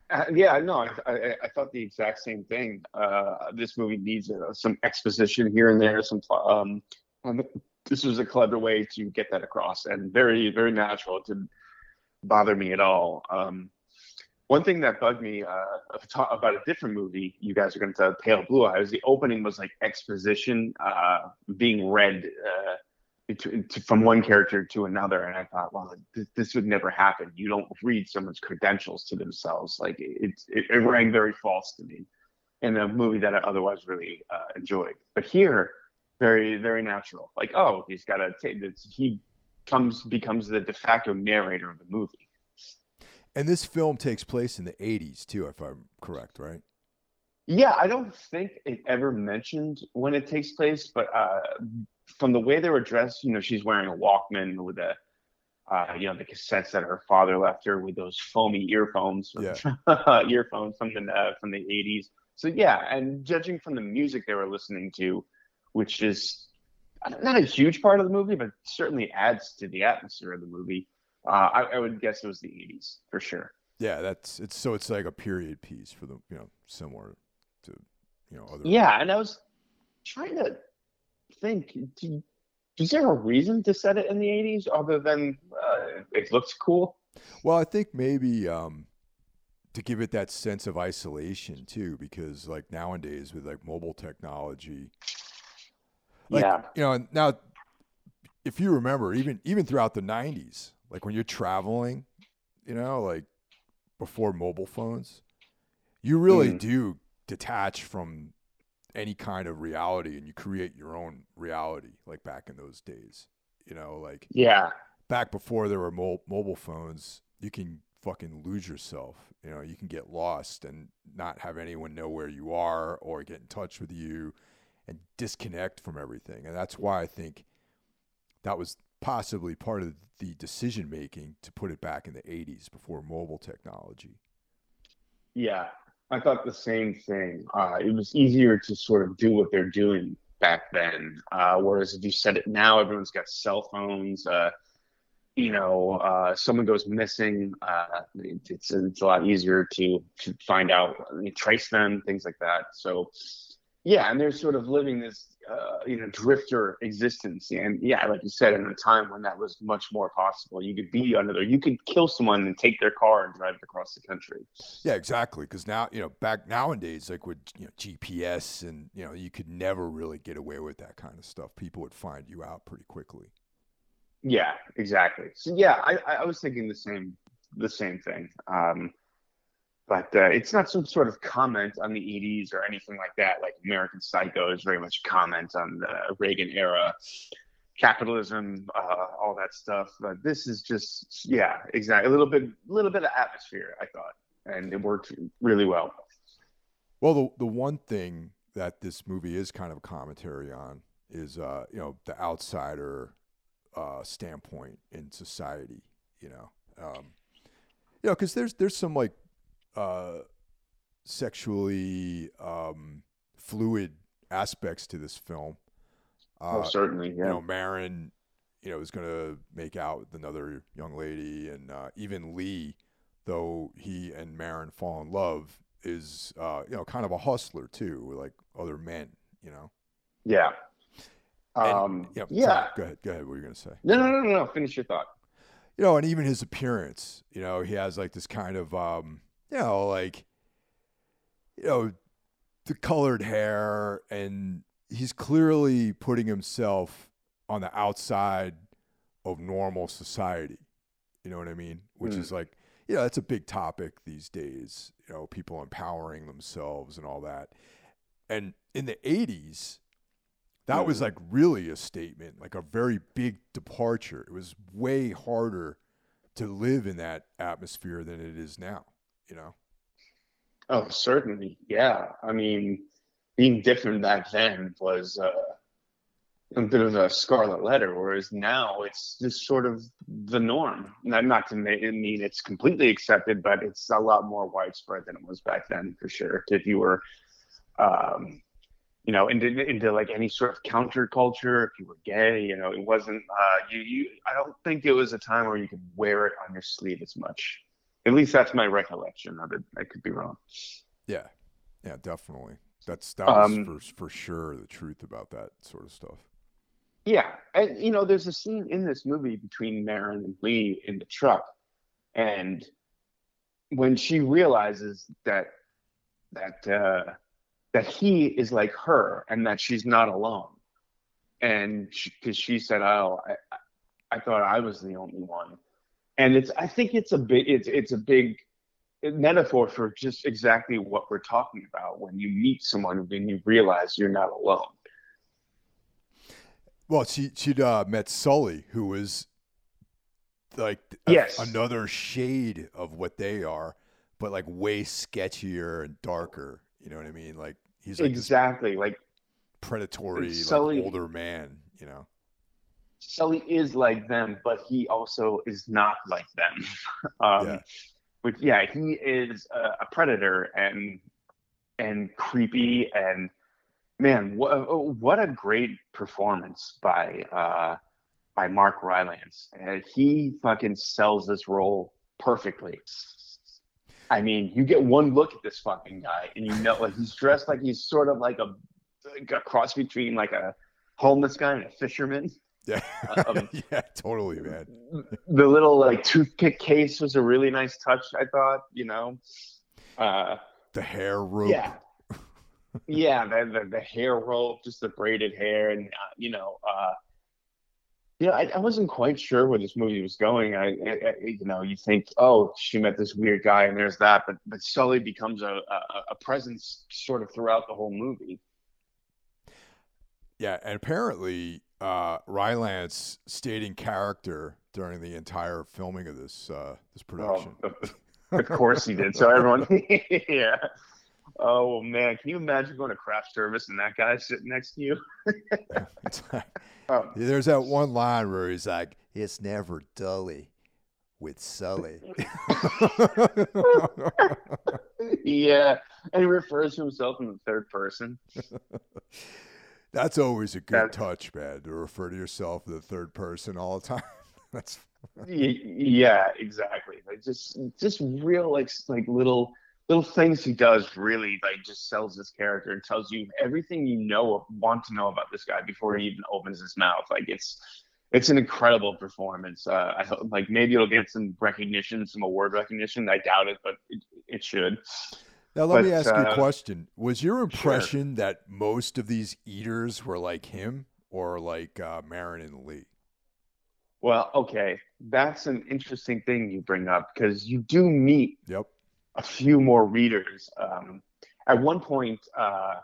Uh, yeah, no, I, I, I, thought the exact same thing. Uh, this movie needs uh, some exposition here and there. Some um, this was a clever way to get that across, and very, very natural. It didn't bother me at all. Um, one thing that bugged me uh, about a different movie, you guys are going to tell Pale Blue Eyes. The opening was like exposition uh, being read uh, to, from one character to another, and I thought, well, this, this, would never happen. You don't read someone's credentials to themselves. Like it, it, it rang very false to me in a movie that I otherwise really uh, enjoyed. But here, very very natural. Like oh, he's got a he comes becomes the de facto narrator of the movie. And this film takes place in the 80s too, if I'm correct, right? Yeah, I don't think it ever mentioned when it takes place, but uh, from the way they were dressed, you know, she's wearing a Walkman with a, uh, you know, the cassettes that her father left her with those foamy earphones, yeah. earphones from the uh, from the '80s. So yeah, and judging from the music they were listening to, which is not a huge part of the movie, but certainly adds to the atmosphere of the movie. Uh, I, I would guess it was the '80s for sure. Yeah, that's it's so it's like a period piece for the you know similar to you know other. Yeah, and I was trying to think, is there a reason to set it in the 80s other than uh, it looks cool? Well, I think maybe um, to give it that sense of isolation too, because like nowadays with like mobile technology, like, yeah, you know, now if you remember, even even throughout the 90s, like when you're traveling, you know, like before mobile phones, you really mm. do detach from any kind of reality and you create your own reality like back in those days you know like yeah back before there were mo- mobile phones you can fucking lose yourself you know you can get lost and not have anyone know where you are or get in touch with you and disconnect from everything and that's why i think that was possibly part of the decision making to put it back in the 80s before mobile technology yeah I thought the same thing. Uh, it was easier to sort of do what they're doing back then. Uh, whereas if you said it now, everyone's got cell phones. Uh, you know, uh, someone goes missing, uh, it's it's a lot easier to to find out, trace them, things like that. So, yeah, and they're sort of living this uh, you know drifter existence. And yeah like you said in a time when that was much more possible you could be under there you could kill someone and take their car and drive it across the country. Yeah exactly. Because now you know back nowadays like with you know gps and you know you could never really get away with that kind of stuff. People would find you out pretty quickly. Yeah exactly. So yeah i i was thinking the same the same thing. Um but uh, it's not some sort of comment on the 80s or anything like that. Like American Psycho is very much a comment on the Reagan era, capitalism, uh, all that stuff. But this is just, yeah, exactly a little bit, little bit of atmosphere. I thought, and it worked really well. Well, the the one thing that this movie is kind of a commentary on is, uh, you know, the outsider uh, standpoint in society. You know, um, you know, because there's there's some like uh, sexually um, fluid aspects to this film. Uh, oh, certainly. Yeah. You know, Maren, you know, is going to make out with another young lady, and uh, even Lee, though he and Maren fall in love, is uh, you know kind of a hustler too, like other men. You know. Yeah. And, um, yeah. yeah. Sorry, go ahead. Go ahead. What were you going to say? No, no, no, no, no. Finish your thought. You know, and even his appearance. You know, he has like this kind of um, you know, like, you know, the colored hair and he's clearly putting himself on the outside of normal society. You know what I mean? Which Mm. is like, yeah, that's a big topic these days. You know, people empowering themselves and all that. And in the 80s, that was Mm. like really a statement, like a very big departure. It was way harder to live in that atmosphere than it is now, you know? Oh, certainly. Yeah. I mean, being different back then was uh, a bit of a scarlet letter, whereas now it's just sort of the norm. Not, not to mean it's completely accepted, but it's a lot more widespread than it was back then, for sure. If you were, um, you know, into, into like any sort of counterculture, if you were gay, you know, it wasn't, uh, you, you, I don't think it was a time where you could wear it on your sleeve as much. At least that's my recollection of it. I could be wrong. Yeah. Yeah, definitely. That's that was Um, for for sure the truth about that sort of stuff. Yeah, and you know, there's a scene in this movie between Maren and Lee in the truck, and when she realizes that that uh, that he is like her and that she's not alone, and because she, said, "Oh, I, I thought I was the only one," and it's I think it's a big it's it's a big metaphor for just exactly what we're talking about when you meet someone and you realize you're not alone. Well, she she'd uh, met Sully, who was like a- Yes. another shade of what they are, but like way sketchier and darker. You know what I mean? Like he's like exactly like predatory, Sully- like older man. You know? Sully is like them, but he also is not like them. um, Yeah. Which, yeah, he is a, a predator and and creepy and man, what what a great performance by uh, by Mark Rylance. Uh, he fucking sells this role perfectly. I mean, you get one look at this fucking guy, and you know, like he's dressed like he's sort of like a, like a cross between like a homeless guy and a fisherman. Yeah. Um, yeah. Totally, man. the little like toothpick case was a really nice touch. I thought, you know, uh, The hair rope. yeah, yeah, the, the the hair rope, just the braided hair, and uh, you know, uh, yeah, I, I wasn't quite sure where this movie was going. I, I, I- you know, you think, oh, she met this weird guy, and there's that, but but Sully becomes a a, a presence sort of throughout the whole movie. Yeah, and apparently uh, Rylance stayed in character during the entire filming of this uh, this production. Oh, of, course he did. So everyone, yeah. Oh man, can you imagine going to craft service and that guy sitting next to you? Like- Oh, there's that one line where he's like, "It's never dully with Sully." yeah, and he refers to himself in the third person. That's always a good That- touch, man, to refer to yourself in the third person all the time. That's yeah, exactly. Like just, just real like like little little things he does really like just sells his character and tells you everything you know want to know about this guy before he even opens his mouth. Like it's it's an incredible performance. Uh, I hope like maybe it'll get some recognition, some award recognition. I doubt it, but it, it should. Now let me But, ask you a uh, question. Was your impression that most of these eaters were like him or like uh, Maren and Lee? Well, okay, that's an interesting thing you bring up because you do meet Yep. a few more readers. Um, at one point, uh,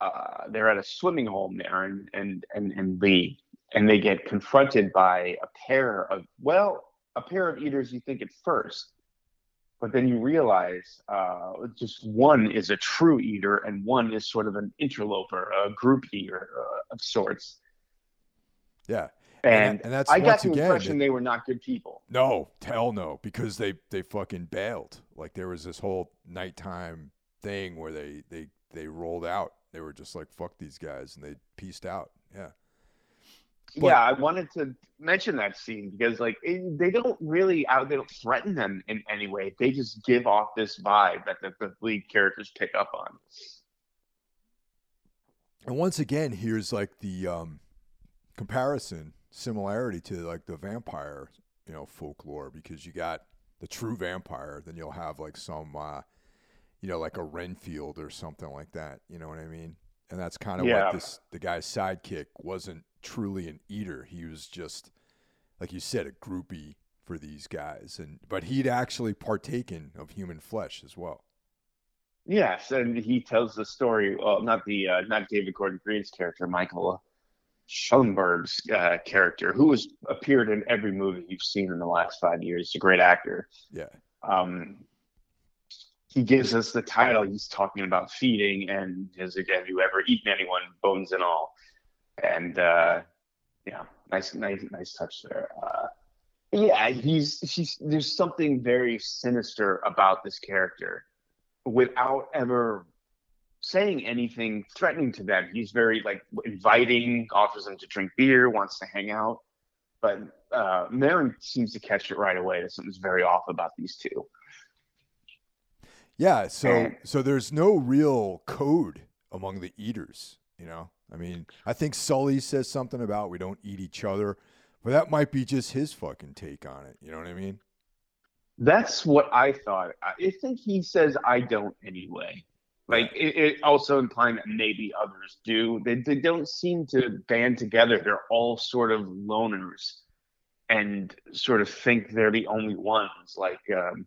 uh, they're at a swimming hole there, and, and and and Lee, and they get confronted by a pair of well, a pair of eaters. You think at first, but then you realize uh, just one is a true eater, and one is sort of an interloper, a group eater uh, of sorts. Yeah. And, that- and that's I got the again impression that- they were not good people. No, hell no, because they they fucking bailed. Like there was this whole nighttime thing where they they they rolled out. They were just like fuck these guys and they pieced out. Yeah. But- yeah, I wanted to mention that scene because like it, they don't really they don't threaten them in any way. They just give off this vibe that the, the lead characters pick up on. And once again, here's like the um, comparison, similarity to like the vampire, you know, folklore because you got the true vampire, then you'll have like some, uh, you know, like a Renfield or something like that. You know what I mean? and that's kind of Yeah. what this the guy's sidekick wasn't truly an eater. He was just, like you said, a groupie for these guys, and but he'd actually partaken of human flesh as well. Yes, and he tells the story. Well, not the uh, not David Gordon Green's character, Michael Stuhlbarg's uh, character, who has appeared in every movie you've seen in the last five years. He's a great actor. Yeah, Um, he gives us the title. He's talking about feeding, and has have you ever eaten anyone, bones and all? And uh, yeah, nice, nice, nice touch there. Uh, yeah, he's he's there's something very sinister about this character without ever saying anything threatening to them. He's very like inviting, offers them to drink beer, wants to hang out. But uh, Maren seems to catch it right away that something's very off about these two. yeah. So And- so there's no real code among the eaters. You know, I mean, I think Sully says something about we don't eat each other, but that might be just his fucking take on it. You know what I mean? That's what I thought. I think he says I don't anyway. Like it, it also implying that maybe others do. They, they don't seem to band together. They're all sort of loners and sort of think they're the only ones. Like um,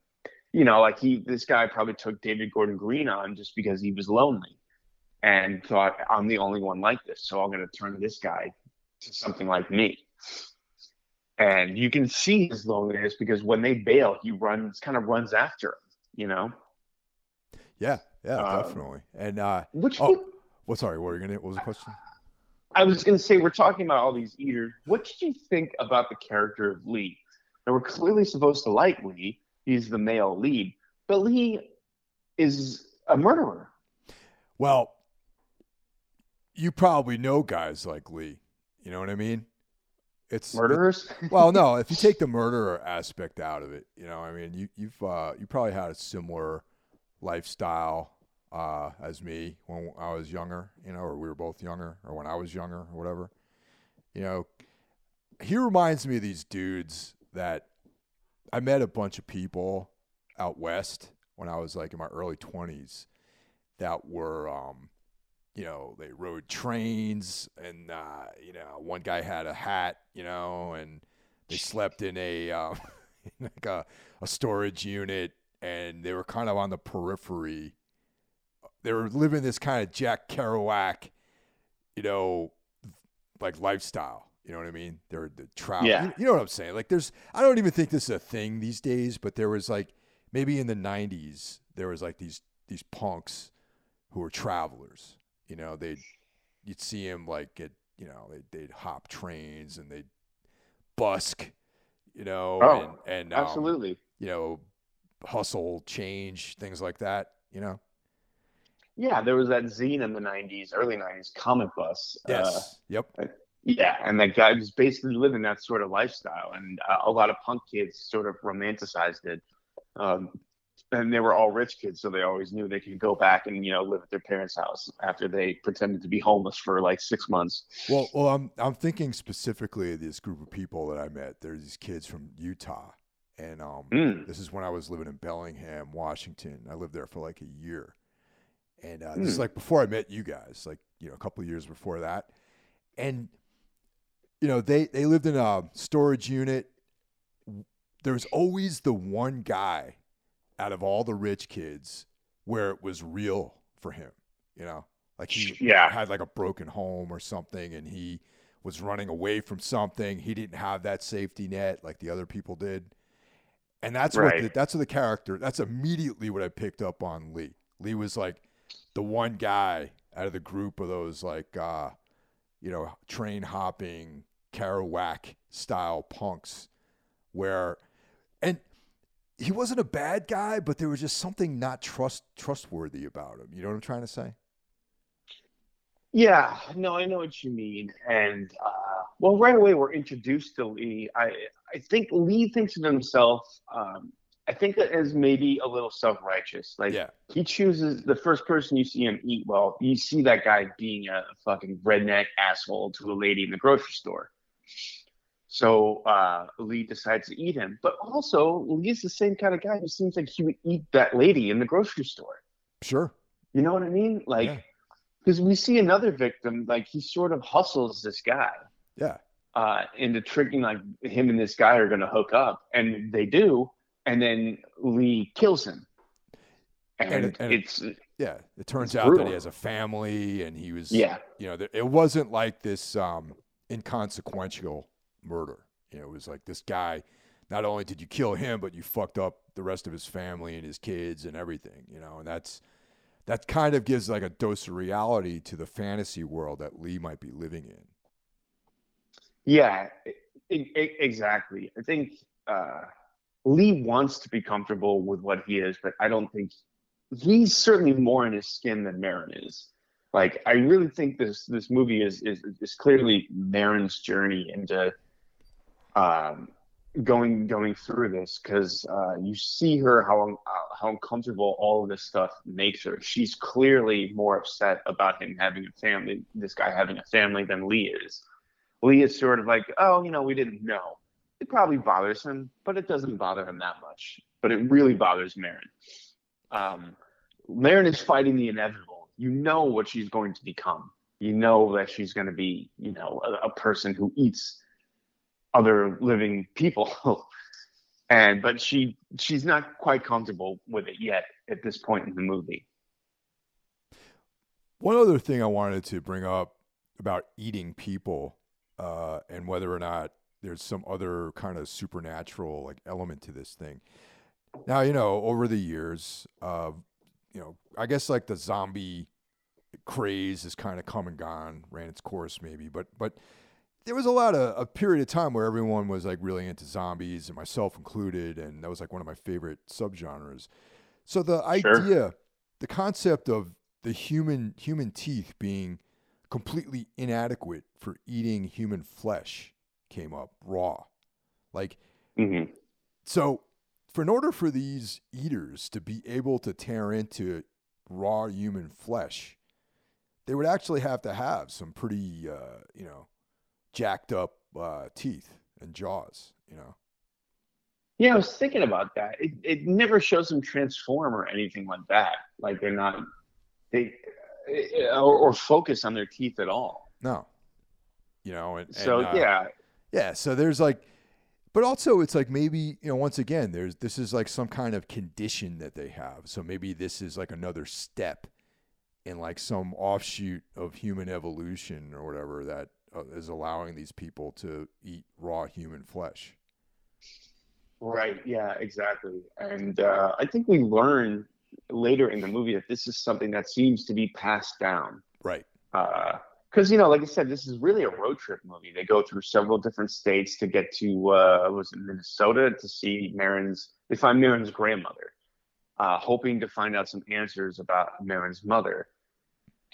you know, like he this guy probably took David Gordon Green on just because he was lonely and thought I'm the only one like this, so I'm gonna turn this guy to something like me. And you can see his loneliness because when they bail, he runs kind of runs after him, you know? Yeah, yeah, Um, definitely. And uh, Which Oh. would- well, sorry, what were you gonna? What was the question? I was going to say, we're talking about all these eaters. What did you think about the character of Lee? Now, we're clearly supposed to like Lee. He's the male lead, but Lee is a murderer. Well, you probably know guys like Lee. You know what I mean? It's Murderers? well, no. If you take the murderer aspect out of it, you know, I mean, you you've uh, you probably had a similar lifestyle uh, as me when I was younger, you know, or we were both younger, or when I was younger, or whatever. You know, he reminds me of these dudes that I met a bunch of people out west when I was like in my early twenties that were, um, you know, they rode trains, and uh, you know, one guy had a hat, you know, and they slept in a um, like a, a storage unit, and they were kind of on the periphery. They were living this kind of Jack Kerouac, you know, like lifestyle. You know what I mean? They're the travel. Yeah. You, you know what I'm saying? Like, there's. I don't even think this is a thing these days, but there was like maybe in the '90s there was like these these punks who were travelers. You know, they'd you'd see them like get you know they'd, they'd hop trains and they'd busk, you know, Oh, and, and um, Absolutely. you know hustle, change, things like that. You know. Yeah, there was that zine in the 90s, early 90s, Cometbus. Yes. Uh, yep. Yeah, and that guy was basically living that sort of lifestyle, and uh, a lot of punk kids sort of romanticized it. Um, and they were all rich kids, so they always knew they could go back and you know live at their parents' house after they pretended to be homeless for like six months. Well, well, I'm I'm thinking specifically of this group of people that I met. There's these kids from Utah, and um, Mm. this is when I was living in Bellingham, Washington. I lived there for like a year, and uh, this is Hmm. like before I met you guys, like you know, a couple of years before that, and you know, they they lived in a storage unit. There was always the one guy out of all the rich kids where it was real for him, you know, like he Yeah. had like a broken home or something and he was running away from something. He didn't have that safety net like the other people did. And that's what the, that's what the character that's immediately what I picked up on Lee. Lee was like the one guy out of the group of those like uh you know, train hopping Kerouac style punks where and he wasn't a bad guy, but there was just something not trust trustworthy about him. You know what I'm trying to say? Yeah, no, I know what you mean. And uh, well, right away we're introduced to Lee. I I think Lee thinks of himself. Um, I think that as maybe a little self-righteous. Like Yeah. he chooses the first person you see him eat. Well, you see that guy being a fucking redneck asshole to a lady in the grocery store. So uh, Lee decides to eat him. But also, Lee's the same kind of guy who seems like he would eat that lady in the grocery store. Sure. You know what I mean? Like, Yeah. because we see another victim, like he sort of hustles this guy. Yeah. Uh, into tricking like him and this guy are going to hook up, and they do, and then Lee kills him. And, And it- and it- it's Yeah, it turns out that he has a family, and he was, yeah, you know, it wasn't like this um, inconsequential murder. You know, it was like this guy. Not only did you kill him, but you fucked up the rest of his family and his kids and everything. You know, and that's that kind of gives like a dose of reality to the fantasy world that Lee might be living in. yeah, exactly. I think uh, Lee wants to be comfortable with what he is, but I don't think he's certainly more in his skin than Maren is. Like, I really think this this movie is is, is clearly Maren's journey into um, going going through this because uh, you see her how uh, how uncomfortable all of this stuff makes her. She's clearly more upset about him having a family, this guy having a family, than Lee is. Lee is sort of like, oh, you know, we didn't know. It probably bothers him, but it doesn't bother him that much. But it really bothers Maren. Um, Maren is fighting the inevitable. You know what she's going to become. You know that she's going to be, you know, a, a person who eats other living people. and but she she's not quite comfortable with it yet at this point in the movie. One other thing I wanted to bring up about eating people uh, and whether or not there's some other kind of supernatural like element to this thing. Now, you know, over the years, uh, you know, I guess like the zombie craze has kind of come and gone, ran its course maybe, but but there was a lot of a period of time where everyone was like really into zombies and myself included, and that was like one of my favorite subgenres. So the Sure. idea, the concept of the human human teeth being completely inadequate for eating human flesh came up raw. Like hmm so for in order for these eaters to be able to tear into raw human flesh, they would actually have to have some pretty uh, you know, jacked up uh, teeth and jaws, you know. Yeah, I was thinking about that. It it never shows them transform or anything like that. Like they're not they uh, or, or focus on their teeth at all. No. You know, and, So and, uh, yeah, Yeah, so there's like but also it's like maybe, you know, once again, there's this is like some kind of condition that they have. So maybe this is like another step in like some offshoot of human evolution or whatever that uh, is allowing these people to eat raw human flesh. right. Yeah, exactly. And uh, I think we learn later in the movie that this is something that seems to be passed down. Right. because you know, like I said, this is really a road trip movie. They go through several different states to get to uh, was it Minnesota to see Maren's. They find Maren's grandmother, uh, hoping to find out some answers about Maren's mother.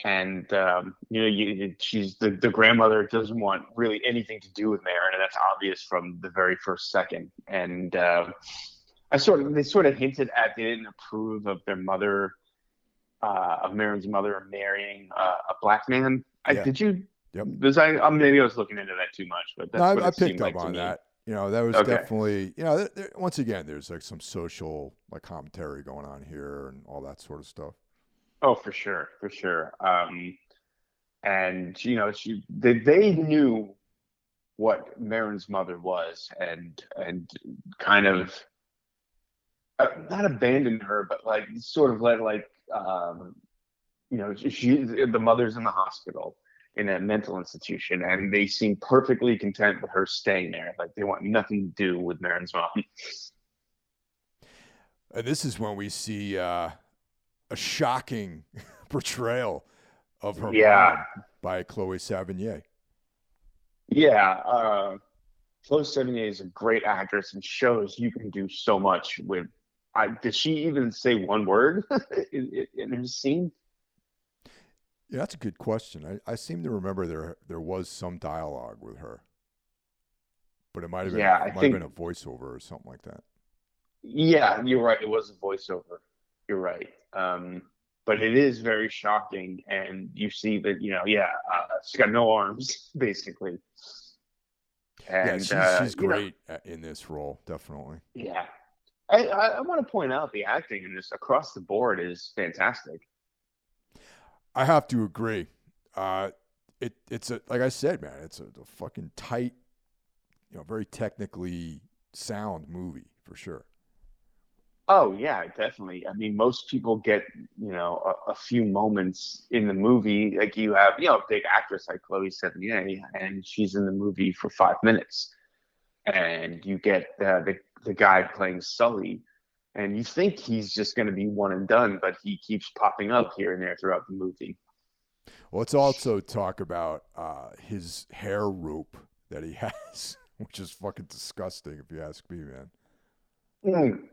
And um, you know, you, she's the, the grandmother doesn't want really anything to do with Maren, and that's obvious from the very first second. And uh, I sort of they sort of hinted at they didn't approve of their mother uh, of Maren's mother marrying uh, a black man. I, Yeah. Did you? Yep. Was I? Um, maybe I was looking into that too much, but that's No, what I, I picked up to on that. You know, that was Okay. definitely, you know, there, there, once again, there's like some social like commentary going on here and all that sort of stuff. Oh, for sure, for sure. Um, and you know, she they, they knew what Maren's mother was, and and kind of uh, not abandoned her, but like sort of let like um, you know, she the mother's in the hospital in a mental institution, and they seem perfectly content with her staying there. Like they want nothing to do with Maren's mom. And this is when we see uh, a shocking portrayal of her Yeah. by Chloe Sevigny. Yeah, uh, Chloe Sevigny is a great actress and shows you can do so much with. I, did she even say one word in, in- in her scene? Yeah, that's a good question. I, I seem to remember there there was some dialogue with her, but it might have been Yeah, might think- have been a voiceover or something like that. Yeah, you're right. It was a voiceover. You're right. Um, but it is very shocking, and you see that you know, yeah, uh, she's got no arms basically. And yeah, she's, uh, she's you know, great in this role, definitely. yeah, I, I, I want to point out the acting in this across the board is fantastic. I have to agree. Uh, it it's a like I said, man, it's a, a fucking tight, you know, very technically sound movie for sure. Oh yeah, definitely. I mean, most people get you know a, a, few moments in the movie. Like you have you know a big actress like Chloe Sevigny, and she's in the movie for five minutes, and you get uh, the the guy playing Sully, and you think he's just going to be one and done, but he keeps popping up here and there throughout the movie. Well, let's also talk about uh, his hair rope that he has, which is fucking disgusting, if you ask me, man. Mm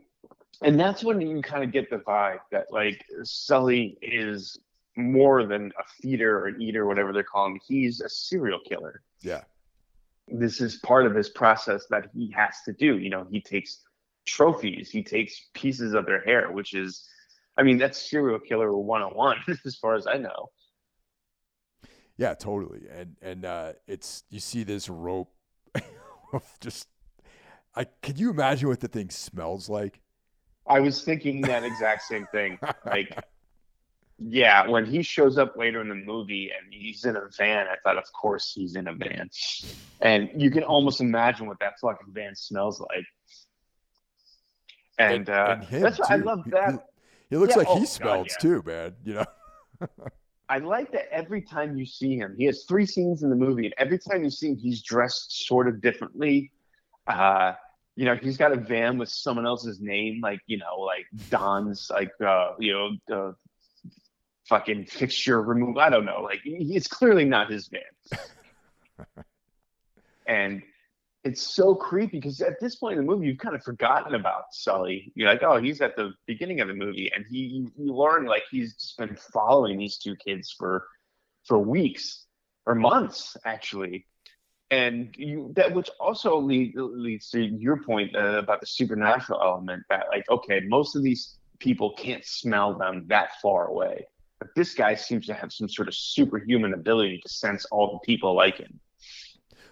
and that's when you kind of get the vibe that like Sully is more than a feeder or an eater, whatever they're calling. He's a serial killer. Yeah. This is part of his process that he has to do. You know, he takes trophies, he takes pieces of their hair, which is, I mean, that's serial killer 101 as far as I know. Yeah, totally. And and uh, it's you see this rope of just I can you imagine what the thing smells like? I was thinking that exact same thing. Like, yeah, when he shows up later in the movie and he's in a van, I thought, of course, he's in a van. And you can almost imagine what that fucking van smells like. And, and, uh, and that's why I love that. He, he looks yeah, like oh, he smells God, yeah. too, man. You know. I like that every time you see him, he has three scenes in the movie, and every time you see him, he's dressed sort of differently. Uh, you know, he's got a van with someone else's name, like, you know, like Don's, like, uh, you know, uh, fucking fixture remove. I don't know. Like, it's clearly not his van. and it's so creepy because at this point in the movie, you've kind of forgotten about Sully. You're like, oh, he's at the beginning of the movie, and he you learn like he's just been following these two kids for for weeks or months, actually and you that which also lead, leads to your point uh, about the supernatural element that like okay most of these people can't smell them that far away. But this guy seems to have some sort of superhuman ability to sense all the people like him.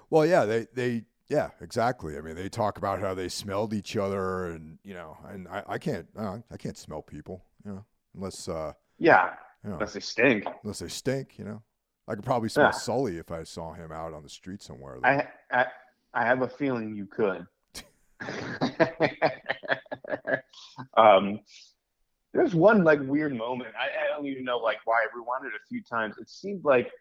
Well yeah they they yeah exactly. I mean they talk about how they smelled each other and you know and i, I can't uh, i can't smell people you know unless uh yeah you know, unless they stink. Unless they stink you know I could probably smell yeah. Sully if I saw him out on the street somewhere. I, I, I have a feeling you could. um, there's one like weird moment. I, I, don't even know like why I rewound it a few times. It seemed like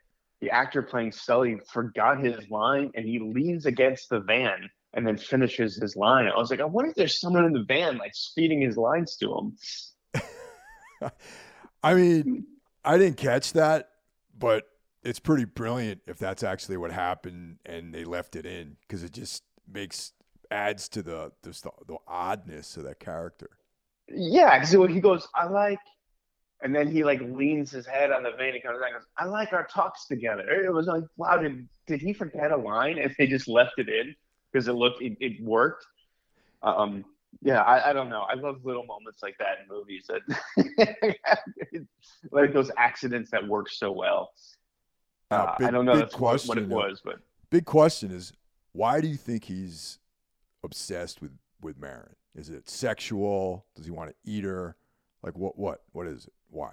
the actor playing Sully forgot his line and he leans against the van and then finishes his line. I was like, I wonder if there's someone in the van like speeding his lines to him. I mean, I didn't catch that, but it's pretty brilliant if that's actually what happened and they left it in because it just makes adds to the the, the oddness of that character. Yeah, because he goes, I like, and then he like leans his head on the vein and comes back and goes, I like our talks together. It was like, wow, did, did he forget a line and they just left it in because it looked it, it worked. Um, yeah, I, I don't know. I love little moments like that in movies that like those accidents that work so well. Uh, big, I don't know that's question, what it was, but big question is why do you think he's obsessed with with Maren? Is it sexual? Does he want to eat her? Like what? What? What is it? Why?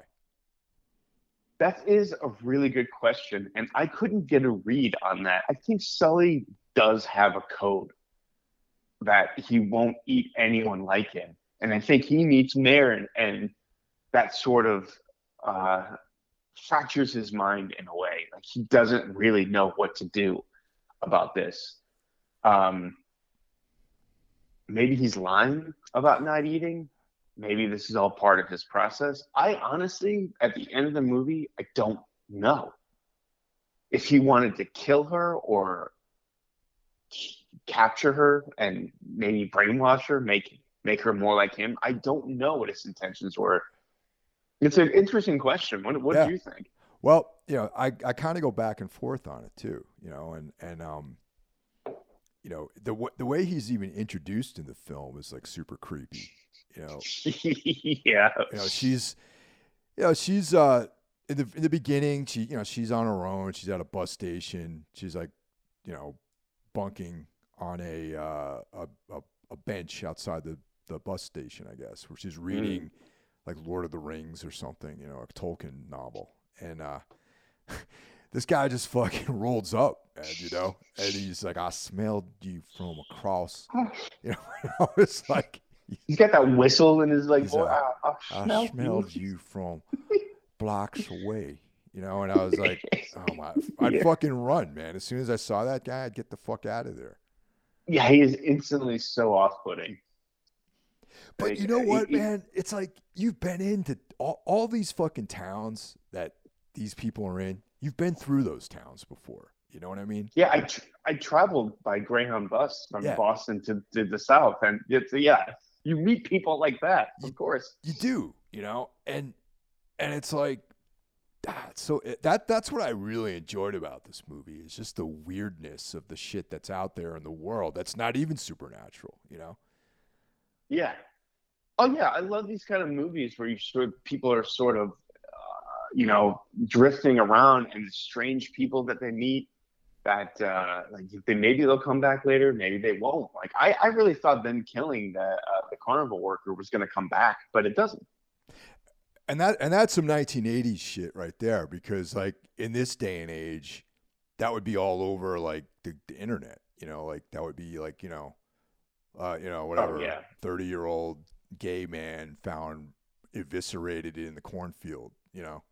That is a really good question, and I couldn't get a read on that. I think Sully does have a code that he won't eat anyone like him, and I think he meets Maren, and that sort of uh, fractures his mind in a way. Like he doesn't really know what to do about this. Um, maybe he's lying about not eating. Maybe this is all part of his process. I honestly, at the end of the movie, I don't know if he wanted to kill her or capture her and maybe brainwash her, make make her more like him. I don't know what his intentions were it's an interesting question. What, what yeah. do you think? Well, you know, I, I kind of go back and forth on it too, you know, and, and, um, you know, the, the way he's even introduced in the film is like super creepy, you know? yeah. You know, she's, you know, she's, uh, in the, in the beginning, she, you know, she's on her own. She's at a bus station. She's like, you know, bunking on a, uh, a, a, a bench outside the, the bus station, I guess, where she's reading, mm like Lord of the Rings or something, you know, a Tolkien novel. and uh, this guy just fucking rolls up, and, you know, and he's like, "I smelled you from across," you know. I was like, He's got that whistle in his like. Boy, like, I, I "I smelled smelled you from blocks away," you know, and I was like, "Oh my!" I'd Yeah. fucking run, man. As soon as I saw that guy, I'd get the fuck out of there. Yeah, he is instantly so off-putting. But Like, you know what, he- man? It's like you've been into all, all these fucking towns that these people are in. You've been through those towns before. You know what I mean? Yeah, I tr- I traveled by Greyhound bus from Yeah. Boston to, to the south, and it's yeah, you meet people like that, of course. You do, you know, and and it's like, ah, so it, that that's what I really enjoyed about this movie is just the weirdness of the shit that's out there in the world. That's not even supernatural, you know. Yeah. Oh yeah, I love these kind of movies where you sort of, people are sort of, uh, you know, drifting around and strange people that they meet. That uh, like they maybe they'll come back later, maybe they won't. Like I, I really thought them killing the uh, the carnival worker was going to come back, but it doesn't. and that and that's some 1980s shit right there because like in this day and age that would be all over like the, the internet you know like that would be like you know uh you know whatever yeah. 30 year old gay man found eviscerated in the cornfield you know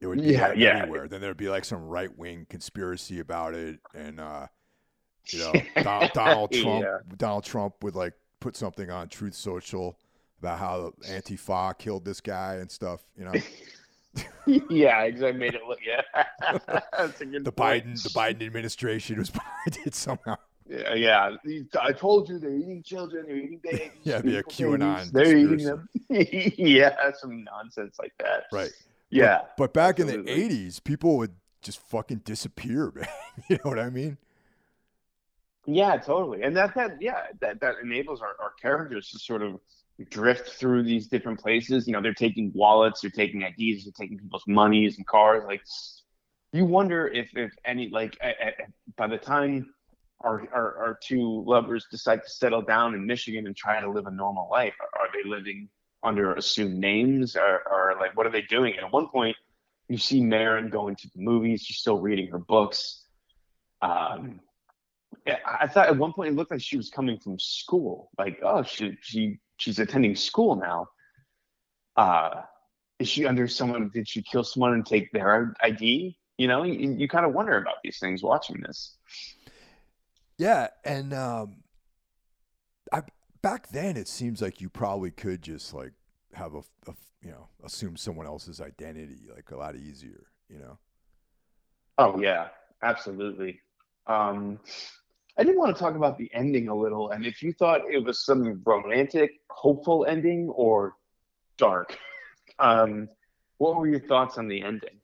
it would be Yeah, like yeah. everywhere then there'd be like some right-wing conspiracy about it and uh you know Don, donald trump Yeah. donald trump would like put something on truth social about how Antifa killed this guy and stuff, you know. yeah, exactly. Made it look. Yeah, that's a good The point. Biden the Biden administration was behind it somehow. Yeah. I told you they're eating children. They're eating babies. Yeah, it'd be a QAnon. They're eating them. yeah, some nonsense like that. Right. Yeah. But back in the 80s, people would just fucking disappear, man. you know what I mean? Yeah, totally. And that that yeah, that that enables our, our characters to sort of drift through these different places. You know, they're taking wallets, they're taking IDs, they're taking people's monies and cars. Like, you wonder if if any like by the time our, our two lovers decide to settle down in Michigan and try to live a normal life, are, they living under assumed names, or, or like what are they doing? And at one point, you see Maren going to the movies. She's still reading her books. Um, I I thought at one point it looked like she was coming from school. Like, oh, she she she's attending school now. Uh, is she under someone? Did she kill someone and take their ID? You know, you, you kind of wonder about these things watching this. Yeah, and um I back then it seems like you probably could just like have a, a you know, assume someone else's identity like a lot easier, you know. Oh yeah, absolutely. Um, I did want to talk about the ending a little, and if you thought it was some romantic, hopeful ending or dark. Um, what were your thoughts on the ending?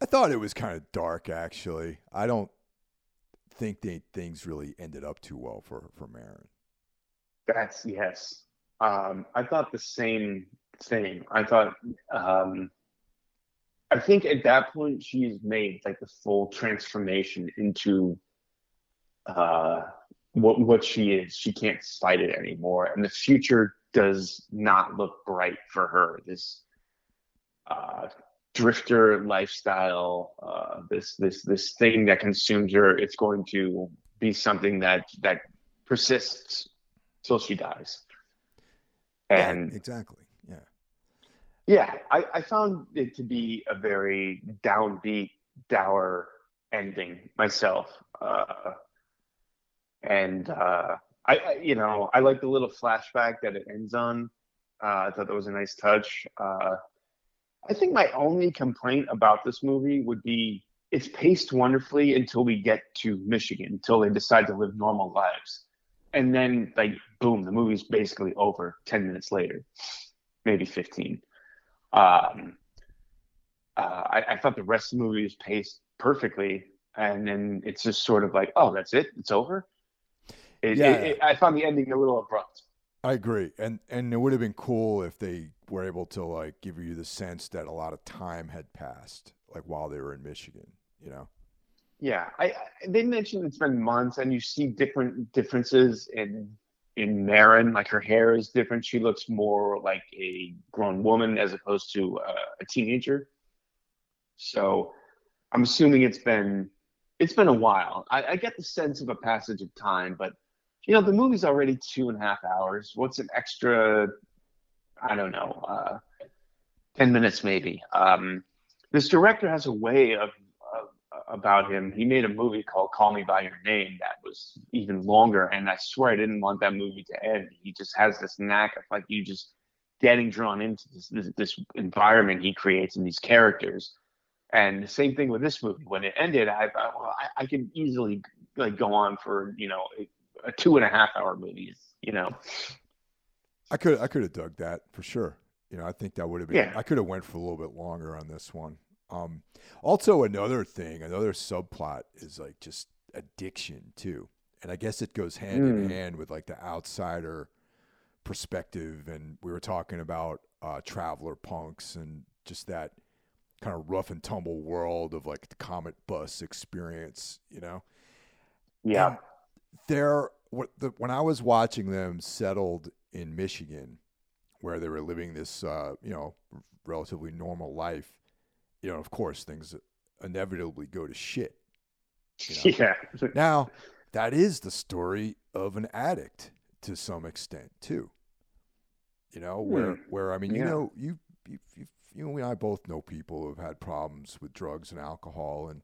I thought it was kind of dark, actually. I don't think they, things really ended up too well for for Maren. That's yes. Um, I thought the same thing. I thought, um, I think at that point she's made like the full transformation into uh, what what she is. She can't fight it anymore, and the future does not look bright for her. This uh, drifter lifestyle, uh, this this this thing that consumes her. It's going to be something that that persists till she dies. And yeah, exactly. Yeah. yeah, I, I found it to be a very downbeat, dour ending myself. Uh, and uh, I, I, you know, I like the little flashback that it ends on. Uh, I thought that was a nice touch. I think my only complaint about this movie would be it's paced wonderfully until we get to Michigan, until they decide to live normal lives. And then, like, boom, the movie's basically over 10 minutes later, maybe 15. Um, uh, I, I thought the rest of the movie was paced perfectly. And then it's just sort of like, oh, that's it? It's over? It, Yeah. it, it, I found the ending a little abrupt. I agree. And and it would have been cool if they were able to like give you the sense that a lot of time had passed like while they were in Michigan, you know. Yeah, I, I they mentioned it's been months, and you see different differences in in Maren, like her hair is different. She looks more like a grown woman as opposed to uh, a teenager. So I'm assuming it's been it's been a while. I, I, get the sense of a passage of time, but you know the movie's already two and a half hours. What's an extra? I don't know, uh, ten minutes maybe. Um, this director has a way of about him. He made a movie called Call Me by Your Name that was even longer, and I swear I didn't want that movie to end. He just has this knack of like you just getting drawn into this this, this environment he creates and these characters. And the same thing with this movie. When it ended, I thought, well, I, I could easily like go on for you know a, two and a half hour movie. You know, I could I could have dug that for sure. You know, I think that would have been. Yeah. I could have went for a little bit longer on this one. Um, also, another thing, another subplot is like just addiction too, and I guess it goes hand mm. in hmm. hand with like the outsider perspective. And we were talking about uh, traveler punks and just that kind of rough and tumble world of like the comet bus experience, you know? Yeah. There, what the, when I was watching them settled in Michigan, where they were living this, uh, you know, relatively normal life, you know, of course, things inevitably go to shit. You know? Yeah. now, that is the story of an addict to some extent too. You know, where hmm. where I mean, yeah. you know, you you you you and I both know people who have had problems with drugs and alcohol, and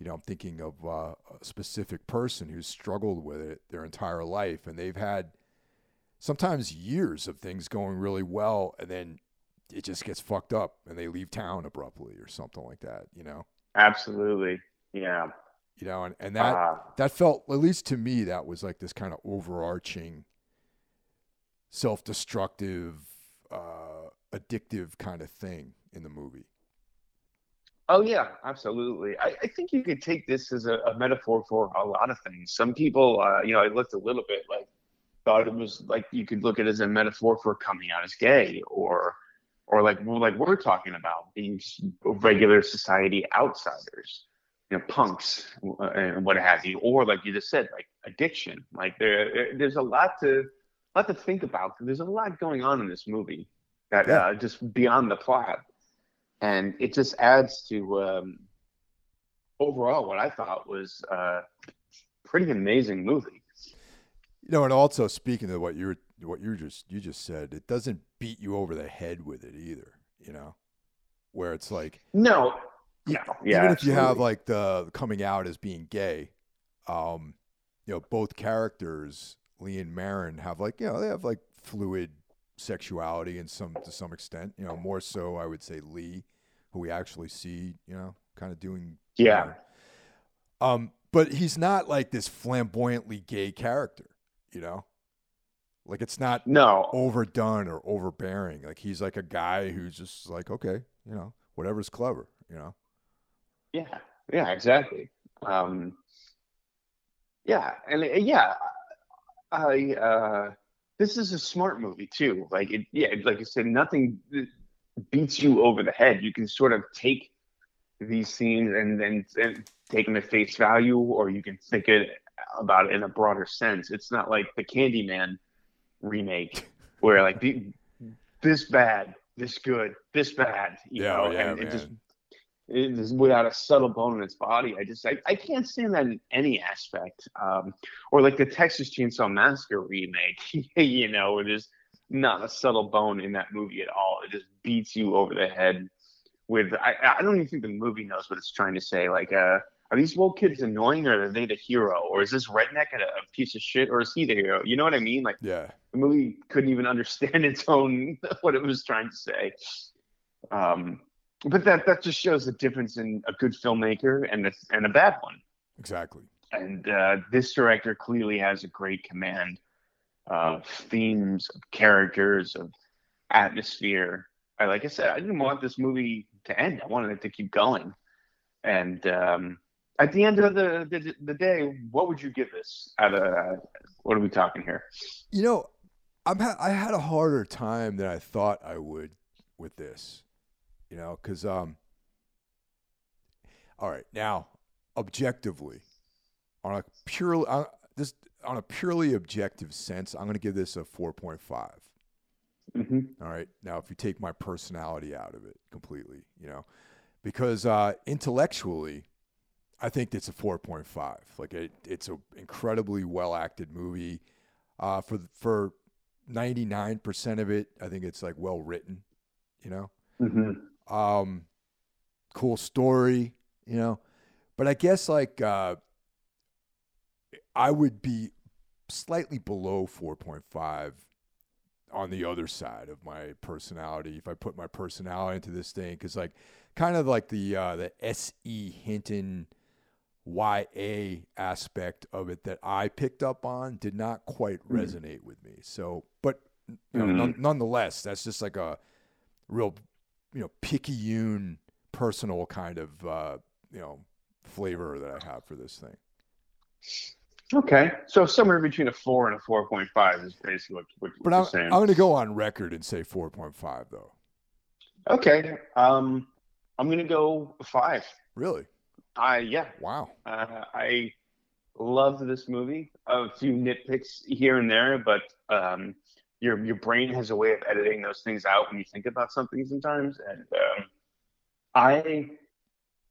you know, I'm thinking of uh, a specific person who's struggled with it their entire life, and they've had sometimes years of things going really well, and then it just gets fucked up and they leave town abruptly or something like that, you know? Absolutely. Yeah. You know, and, and that uh, that felt at least to me that was like this kind of overarching self destructive, uh, addictive kind of thing in the movie. Oh yeah, absolutely. I, I think you could take this as a, a, metaphor for a lot of things. Some people, uh, you know, I looked a little bit like thought it was like you could look at it as a metaphor for coming out as gay or or like like we're talking about being regular society outsiders you know punks uh, and what have you or like you just said like addiction like there there's a lot to lot to think about there's a lot going on in this movie that yeah. uh, just beyond the plot and it just adds to um, overall what i thought was a pretty amazing movie. You know and also speaking of what you're what you just you just said, it doesn't beat you over the head with it either. You know, where it's like no, no, yeah, even if you have like the coming out as being gay, um, you know, both characters, Lee and Maren, have like you know they have like fluid sexuality and some to some extent. You know, more so I would say Lee, who we actually see, you know, kind of doing yeah. You know, um, but he's not like this flamboyantly gay character, you know. Like it's not no overdone or overbearing. Like he's like a guy who's just like, okay, you know, whatever's clever, you know. Yeah, yeah, exactly. Um, yeah, and uh, yeah, I uh, this is a smart movie too. Like it, yeah, like I said, nothing beats you over the head. You can sort of take these scenes and then and take them at face value, or you can think it about it in a broader sense. It's not like the Candyman remake where like the, this bad, this good, this bad, you yeah, know, oh, yeah, and man. it just is without a subtle bone in its body. I just I, I can't stand that in any aspect. Um, or like the Texas Chainsaw Massacre remake, you know, it is not a subtle bone in that movie at all. It just beats you over the head with I, I don't even think the movie knows what it's trying to say. Like uh are these woke kids annoying or are they the hero? Or is this redneck a, a piece of shit or is he the hero? You know what I mean? Like yeah. the movie couldn't even understand its own what it was trying to say. Um, but that that just shows the difference in a good filmmaker and a, and a bad one. Exactly. And uh, this director clearly has a great command of themes, of characters, of atmosphere. I, like I said, I didn't want this movie to end. I wanted it to keep going. And um, at the end of the, the, the day, what would you give this? At a, what are we talking here? You know, I'm ha- I had a harder time than I thought I would with this. You know, because um, all right, now objectively, on a purely uh, this on a purely objective sense, I'm going to give this a 4.5. hmm All right. Now, if you take my personality out of it completely, you know, because uh, intellectually, I think it's a 4.5. Like it, it's an incredibly well acted movie. Uh, for for 99% of it, I think it's like well written, you know. hmm Um, cool story, you know. But I guess like uh, I would be slightly below 4.5 on the other side of my personality if I put my personality into this thing because like kind of like the uh, the S.E. Hinton YA aspect of it that I picked up on did not quite Mhm. resonate with me. So, but you know, Mhm. none, nonetheless, that's just like a real, you know, picayune personal kind of uh, you know flavor that I have for this thing. Okay, so somewhere between a four and a four point five is basically what, what, But I'm, you're saying. I'm going to go on record and say 4.5 though. okay, um, I'm gonna go five. Really? I yeah, Wow. uh, I love this movie. A few nitpicks here and there, but um, your your brain has a way of editing those things out when you think about something sometimes, and um, I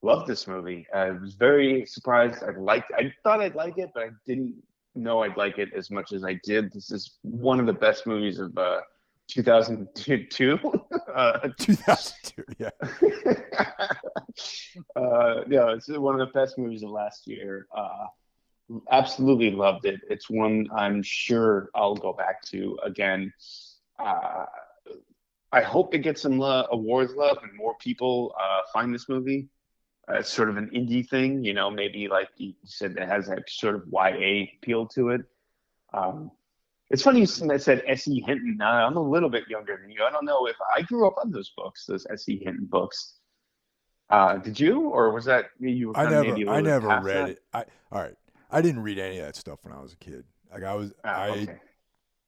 love this movie. I was very surprised. I liked. I thought I'd like it, but I didn't know I'd like it as much as I did. This is one of the best movies of uh, 2002. uh, 2002. Yeah. uh, yeah, it's one of the best movies of last year. Uh, absolutely loved it. It's one I'm sure I'll go back to again. Uh, I hope it gets some awards love and more people uh, find this movie. Uh, it's sort of an indie thing, you know, maybe like you said, that has that sort of YA appeal to it. Um, it's funny you said S.E. Hinton. Uh, I'm a little bit younger than you. I don't know if I grew up on those books, those S.E. Hinton books. Uh, did you, or was that you? Were I never, I never read that? it. I all right. I didn't read any of that stuff when I was a kid. Like I was, Ah, I, okay.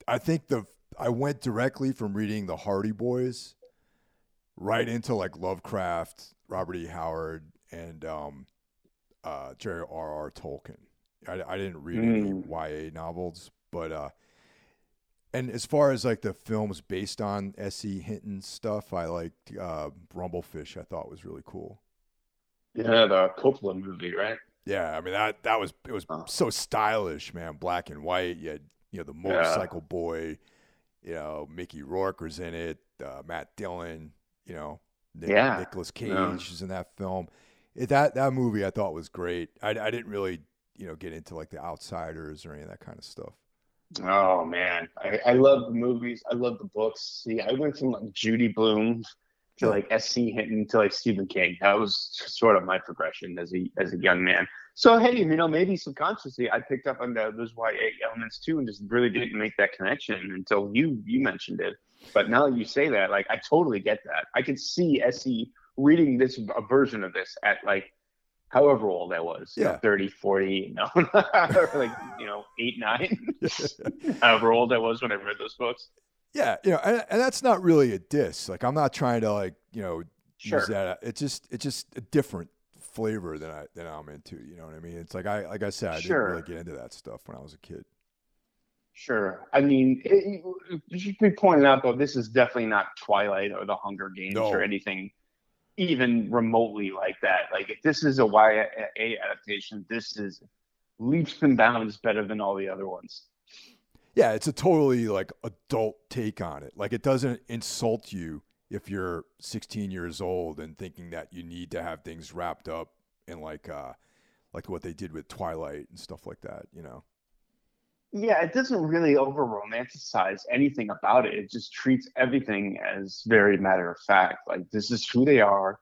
I think the I went directly from reading the Hardy Boys right into like Lovecraft, Robert E. Howard, and um, uh, J. R. R. Tolkien. I, I didn't read Mm. any YA novels, but uh, and as far as like the films based on S.E. Hinton stuff, I liked uh, Rumble Fish. I thought was really cool. Yeah, the Coppola movie, right? Yeah, I mean that that was it was Oh. so stylish, man. Black and white. You had you know the motorcycle boy. You know Mickey Rourke was in it. Uh, Matt Dillon. You know Nick, Yeah. Nicolas Cage Yeah. is in that film. It, that that movie I thought was great. I, I didn't really you know get into like the Outsiders or any of that kind of stuff. Oh man, I, I love the movies. I love the books. See, I went from like Judy Blume to like S.E. Hinton to like Stephen King. That was sort of my progression as a as a young man. So hey, you know, maybe subconsciously I picked up on the, those YA elements too, and just really didn't make that connection until you you mentioned it. But now that you say that, like I totally get that. I could see S.C. reading this a version of this at like however old I was, you know, Yeah. 30, 40, you know, like, you know, eight, nine, however old I was when I read those books. Yeah, you know, and, and that's not really a diss. Like I'm not trying to like you know Sure. use that. Uh, it's just it's just a different flavor than I than I'm into. You know what I mean? It's like I like I said, I Sure. didn't really get into that stuff when I was a kid. Sure. I mean, it, it should be pointed out, though, this is definitely not Twilight or the Hunger Games No. or anything even remotely like that. Like, if this is a YA adaptation, this is leaps and bounds better than all the other ones. Yeah, it's a totally like adult take on it. Like it doesn't insult you if you're 16 years old and thinking that you need to have things wrapped up in like uh like what they did with Twilight and stuff like that, you know. Yeah, it doesn't really over romanticize anything about it. It just treats everything as very matter of fact. Like this is who they are.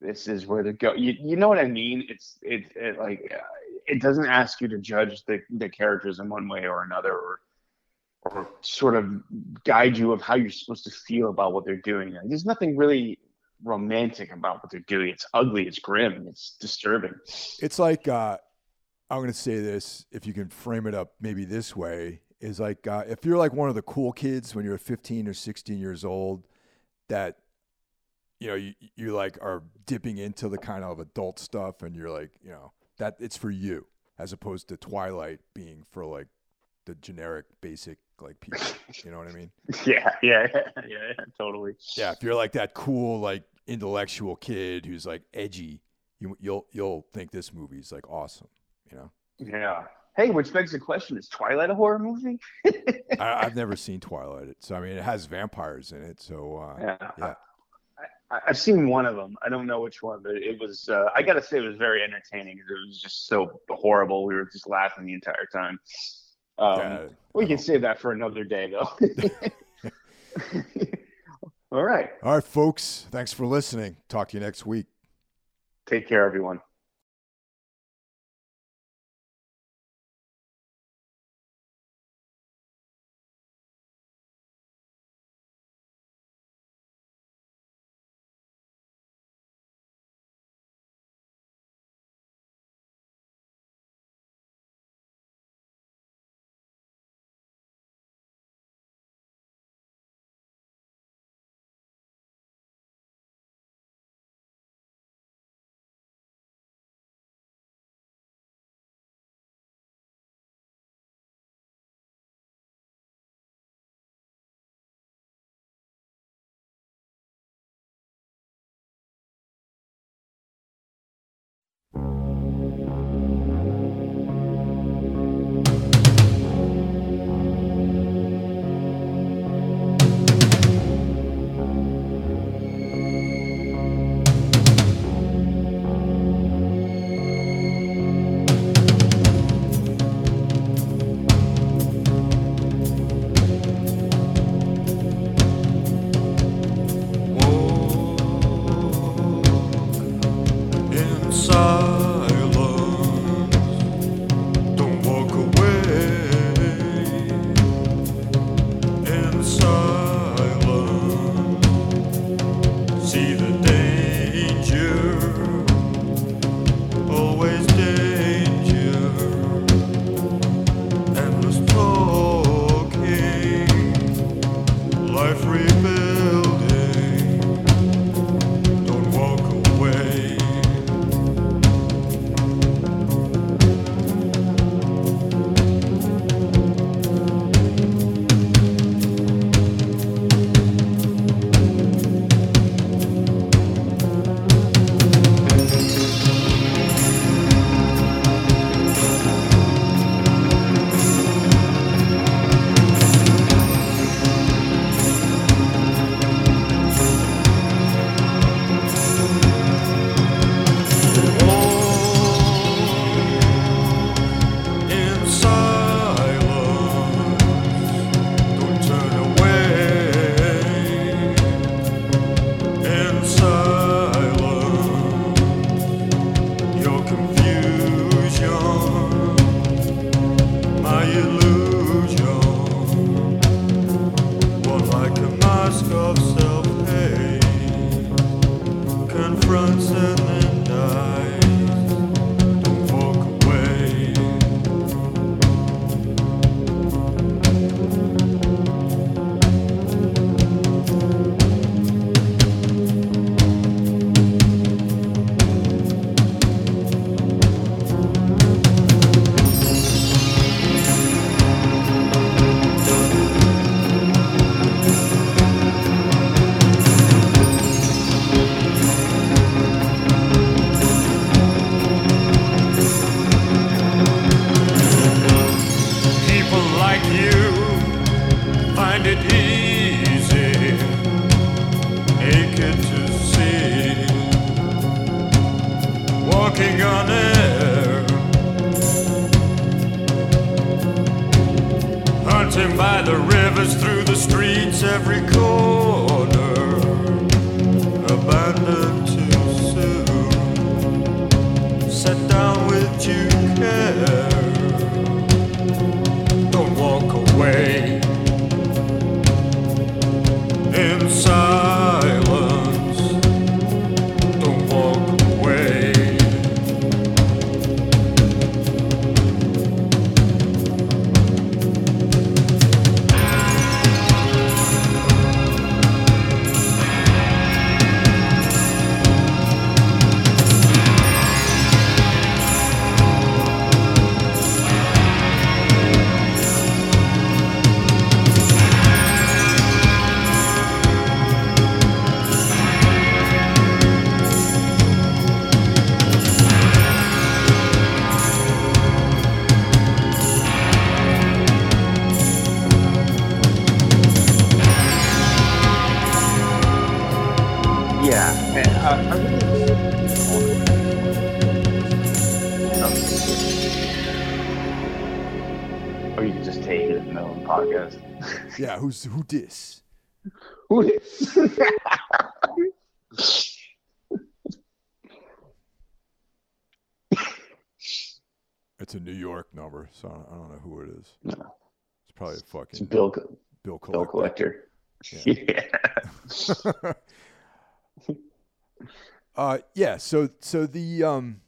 This is where they go. You, you know what I mean? It's it, it like uh, it doesn't ask you to judge the the characters in one way or another, or or sort of guide you of how you're supposed to feel about what they're doing. There's nothing really romantic about what they're doing. It's ugly. It's grim. It's disturbing. It's like uh, I'm going to say this if you can frame it up maybe this way is like uh, if you're like one of the cool kids when you're 15 or 16 years old that you know you, you like are dipping into the kind of adult stuff and you're like you know that it's for you as opposed to Twilight being for like the generic basic like people. You know what I mean? Yeah, yeah, yeah, yeah, totally. Yeah, if you're like that cool like intellectual kid who's like edgy, you you'll you'll think this movie's like awesome. You know? Yeah. Hey, which begs the question: Is Twilight a horror movie? I, I've never seen Twilight, so I mean it has vampires in it. So uh, Yeah. yeah. I've seen one of them. I don't know which one, but it was. Uh, I gotta say, it was very entertaining. It was just so horrible. We were just laughing the entire time. Um, Yeah, we can save that for another day, though. All right. All right, folks. Thanks for listening. Talk to you next week. Take care, everyone. By the rivers through the streets, every corner, abandoned too soon. Set down with due care. Don't walk away. In Yeah, who's who dis? Who is? It's a New York number, so I don't, know who it is. No. It's probably a It's fucking Bill, bill Bill collector. Collector. Yeah. uh, yeah. So so the um,